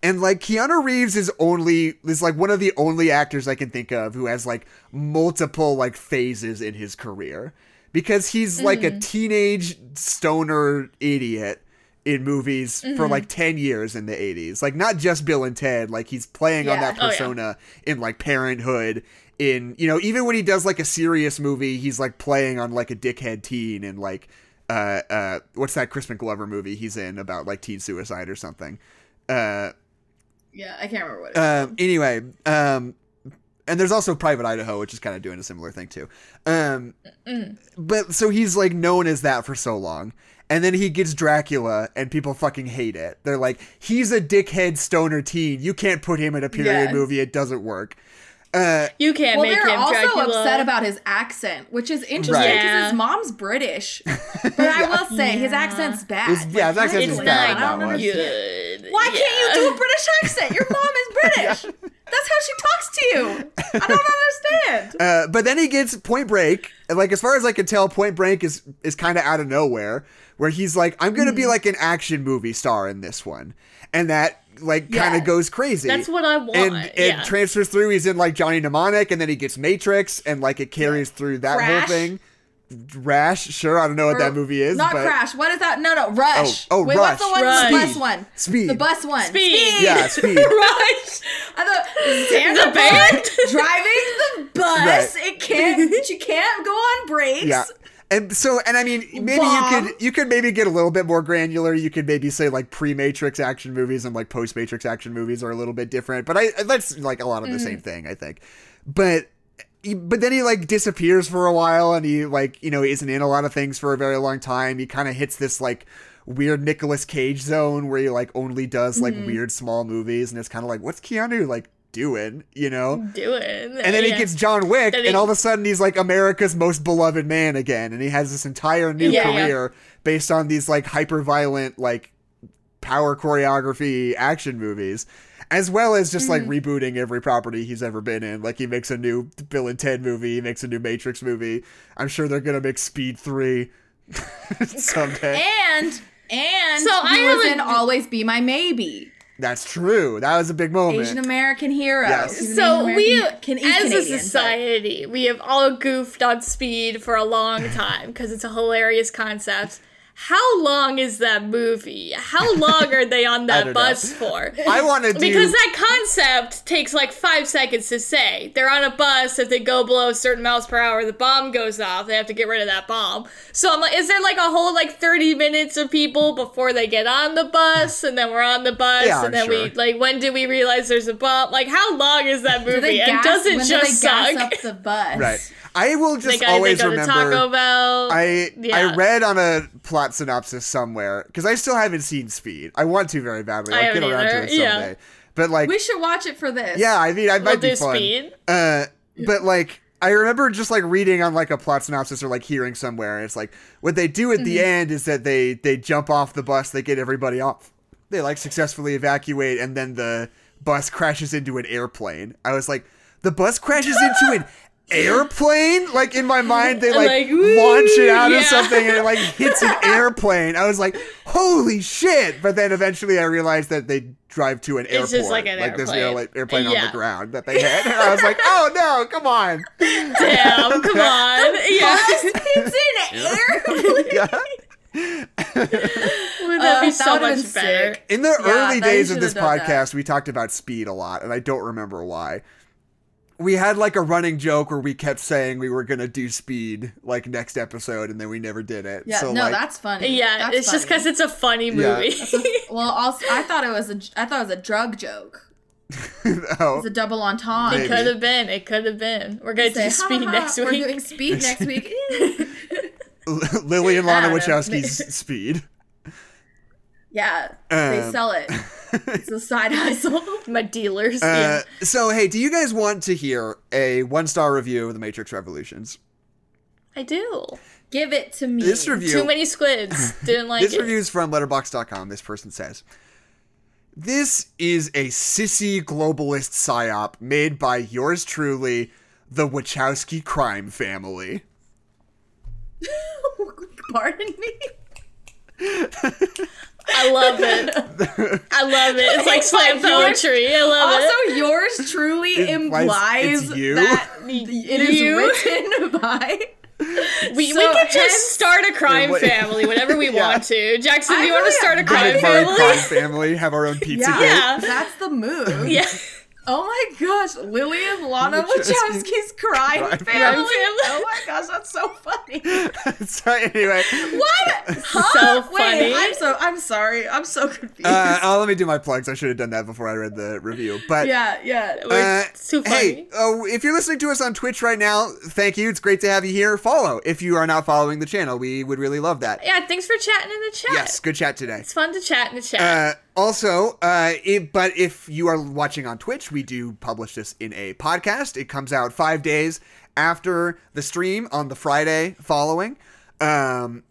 And like Keanu Reeves is only is like one of the only actors I can think of who has like multiple like phases in his career. because he's like Mm-hmm. a teenage stoner idiot in movies for Mm-hmm. like 10 years in the 80s. Like not just Bill and Ted, like he's playing on Yeah. that Oh, yeah. persona in like Parenthood in, you know, even when he does like a serious movie, he's like playing on like a dickhead teen and like uh uh what's that Crispin Glover movie he's in about like teen suicide or something. Uh Yeah, I can't remember what. It is. um, anyway, um, and there's also Private Idaho, which is kind of doing a similar thing too. Um, but so he's like known as that for so long, and then he gets Dracula, and people fucking hate it. They're like, he's a dickhead stoner teen. You can't put him in a period Yes. movie. It doesn't work. Uh, You can't well, make they're him also Dracula. upset about his accent, which is interesting Right. because Yeah. his mom's British. But I will say his accent's bad. His- yeah, his Like, accent's It's really bad bad. I don't one. understand. good. Why Yeah. can't you do a British accent? Your mom is British. That's how she talks to you. I don't understand. Uh, but then he gets Point Break, and like as far as I can tell, Point Break is is kind of out of nowhere, where he's like, I'm gonna Hmm. be like an action movie star in this one, and that like kind of goes crazy. That's what I want. and it yeah. transfers through. He's in like Johnny Mnemonic, and then he gets Matrix, and like it carries through that whole thing. Rash, sure, I don't know what that movie is, Not but Crash. What is that? No, no, Rush. Oh, oh, Wait, Rush. what's the one? Rush. The bus Speed. one. Speed. The bus one. Speed. yeah, Speed. right. I thought Sandra The band? Bullock driving the bus. Right. It can't. She can't go on brakes. Yeah. And so, and I mean, maybe you could you could maybe get a little bit more granular. You could maybe say like pre-Matrix action movies and like post-Matrix action movies are a little bit different, but I that's like a lot of the Mm. same thing, I think. But but then he like disappears for a while, and he like you know isn't in a lot of things for a very long time. He kind of hits this like weird Nicolas Cage zone where he like only does like Mm-hmm. weird small movies, and it's kind of like what's Keanu like doing, you know? Doing. And then he gets John Wick, Then and all of a sudden he's like America's most beloved man again, and he has this entire new Yeah. career based on these like hyper violent like power choreography action movies, as well as just Mm-hmm. like rebooting every property he's ever been in. Like he makes a new Bill and Ted movie, he makes a new Matrix movie. I'm sure they're gonna make Speed three someday. And and So he I was in Always Be My Maybe. That's true. That was a big moment. Asian American hero. Yes. So Asian we, can as Canadian, a but- society, we have all goofed on speed for a long time because it's a hilarious concept. How long is that movie? How long are they on that bus know. for? I want to do Because that concept takes like five seconds to say. They're on a bus. If they go below a certain miles per hour, the bomb goes off. They have to get rid of that bomb. So I'm like, is there like a whole like 30 minutes of people before they get on the bus, and then we're on the bus, Yeah, and then sure. we like when do we realize there's a bomb? Like how long is that Do they movie? And gas, does it when just do they gas suck? up the bus? right. I will just gotta, they always go to remember. Taco Bell. I Yeah. I read on a plot synopsis somewhere because I still haven't seen Speed. I want to very badly. I'll get around to either, it yeah. someday. But like, We should watch it for this. yeah, I mean, I We'll might be do fun. Speed. Uh, but like, I remember just like reading on like a plot synopsis or like hearing somewhere, and it's like what they do at Mm-hmm. the end is that they they jump off the bus, they get everybody off, they like successfully evacuate, and then the bus crashes into an airplane. I was like, the bus crashes into an airplane like in my mind they like, Like, launch it out yeah. of something and it like hits an airplane i was like holy shit but then eventually i realized that they drive to an It's airport just like an there's airplane. airla- airplane on the ground that they hit and i was like oh no come on Damn, come on. Yeah. it's in air. yeah. Would that Uh, be so would've much better? sick. in the Yeah, early days of this done that. podcast we talked about speed a lot and i don't remember why we had like a running joke where we kept saying we were gonna do speed like next episode and then we never did it Yeah, so no, like that's funny. Yeah, That's it's just because it's a funny Yeah. movie. Well, also, I thought it was a, I thought it was a drug joke. oh It's a double entendre. Maybe. Could have been. It could have been. We're gonna Say, do speed "Ha, ha, next We're doing speed next week. lilly and lana I don't know. wachowski's speed yeah, they Um, sell it. It's a side hustle. My dealers. Uh, yeah. So, hey, do you guys want to hear a one star review of The Matrix Revolutions? I do. Give it to me. This review, Too many squids. Didn't like it. this it. review is from Letterboxd.com. This person says, "This is a sissy globalist psyop made by yours truly, the Wachowski crime family." Pardon me. I love it. I love it. It's like slam Like yours- poetry. I love Also, it. Also, yours truly It implies implies you? that it is You? written by. We, So we can hence- just start a crime what- family whenever we Yeah. want to. Jackson, do I you want to start a crime think- family? crime family have our own pizza Yeah. gate. Yeah. That's the move. Yeah. Oh my gosh, Lilly and Lana Wachowski's Wachowski's crime crime family. family. Oh my gosh, that's so funny. so anyway, What? Huh? So Wait. I'm so I'm sorry. I'm so confused. uh, oh, let me do my plugs. I should have done that before I read the review. But yeah, yeah. We're Uh, too funny. Hey, uh, if you're listening to us on Twitch right now, thank you. It's great to have you here. Follow if you are not following the channel. We would really love that. yeah, thanks for chatting in the chat. Yes, good chat today. It's fun to chat in the chat. Uh, also, uh, it, but if you are watching on Twitch, we do publish this in a podcast. It comes out five days after the stream on the Friday following. Um,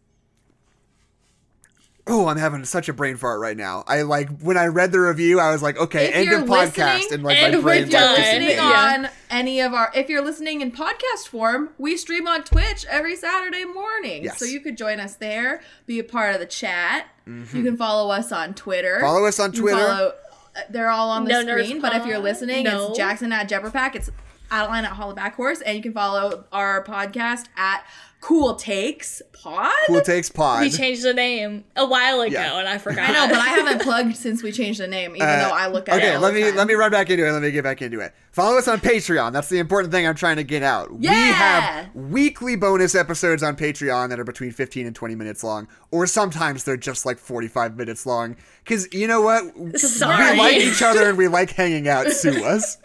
oh, I'm having such a brain fart right now. I like when I read the review, I was like, okay, If end you're of podcast, and like and my we're brain If you're like listening disappeared. Yeah. on any of our, if you're listening in podcast form, we stream on Twitch every Saturday morning. Yes. So you could join us there, be a part of the chat. You can follow us on Twitter. Mm-hmm. Follow us on Twitter. follow- uh, they're all on the No screen, but if you're listening, No. it's Jackson at Jebberpack. It's Adeline at Hollaback Horse, and you can follow our podcast at Cool Takes Pod. Cool takes pod. we changed the name a while ago, Yeah. and I forgot. I know, but I haven't plugged since we changed the name, even Uh, though I look at it. okay, let me time. let me run back into it. Let me get back into it. Follow us on Patreon. That's the important thing I'm trying to get out. We have weekly bonus episodes on Patreon that are between 15 and 20 minutes long, or sometimes they're just like 45 minutes long. Because you know what? Sorry. We like each other and we like hanging out. Sue us.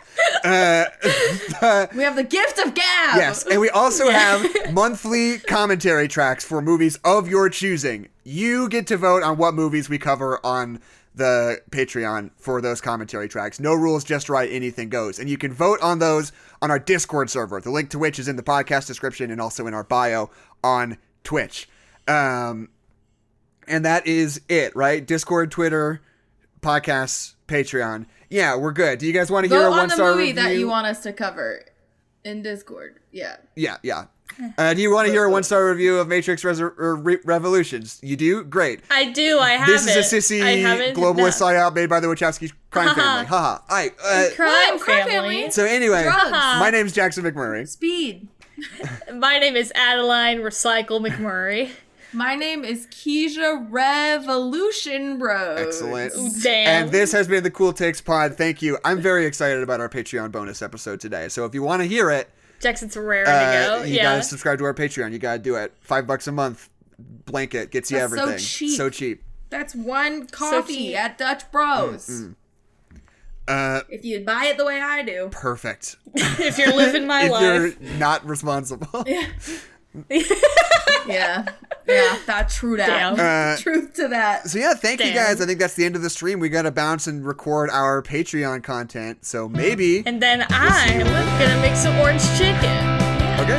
Uh, We have the gift of gab. Yes, and we also have monthly commentary tracks for movies of your choosing. You get to vote on what movies we cover on the Patreon for those commentary tracks. No rules, just right, anything goes. And you can vote on those on our Discord server, the link to which is in the podcast description and also in our bio on Twitch. Um, and that is it, right? Discord, Twitter, podcasts, Patreon. Yeah, we're good. Do you guys want to hear a one on the star movie review? that you want us to cover in Discord. Yeah. Yeah, yeah. Uh, do you want to hear a one star review of Matrix Resur- Re- Revolutions? You do? Great. I do. I have This it. is a sissy I haven't globalist done. psyop made by the Wachowski crime family. Haha. All right. Uh, Crime What? Crime family. family? so anyway, Drugs. my name's Jackson McMurray. Speed. My name is Adeline Recycle McMurray. My name is Keisha Revolution Bros. Excellent. Damn. And this has been the Cool Takes Pod. Thank you. I'm very excited about our Patreon bonus episode today. So if you want to hear it, Jackson's raring uh, to go. you yeah. gotta subscribe to our Patreon. You gotta do it. Five bucks a month. Blanket gets you That's so everything. cheap. So cheap. That's one coffee cheap. at Dutch Bros. Mm, Uh, If you buy it the way I do. perfect. if you're living my if life. you're not responsible. Yeah. Yeah. Yeah, that true that. Uh, Truth to that. So yeah, thank you guys. I think that's the end of the stream. We got to bounce and record our Patreon content. So maybe. And then I'm gonna make some orange chicken. Okay.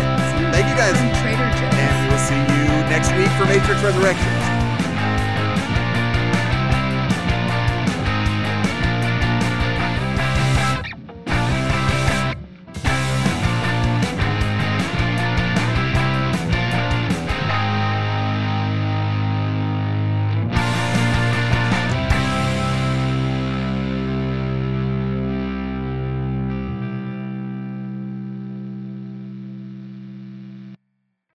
Thank you guys, Trader Joe's. and we'll see you next week for Matrix Resurrections.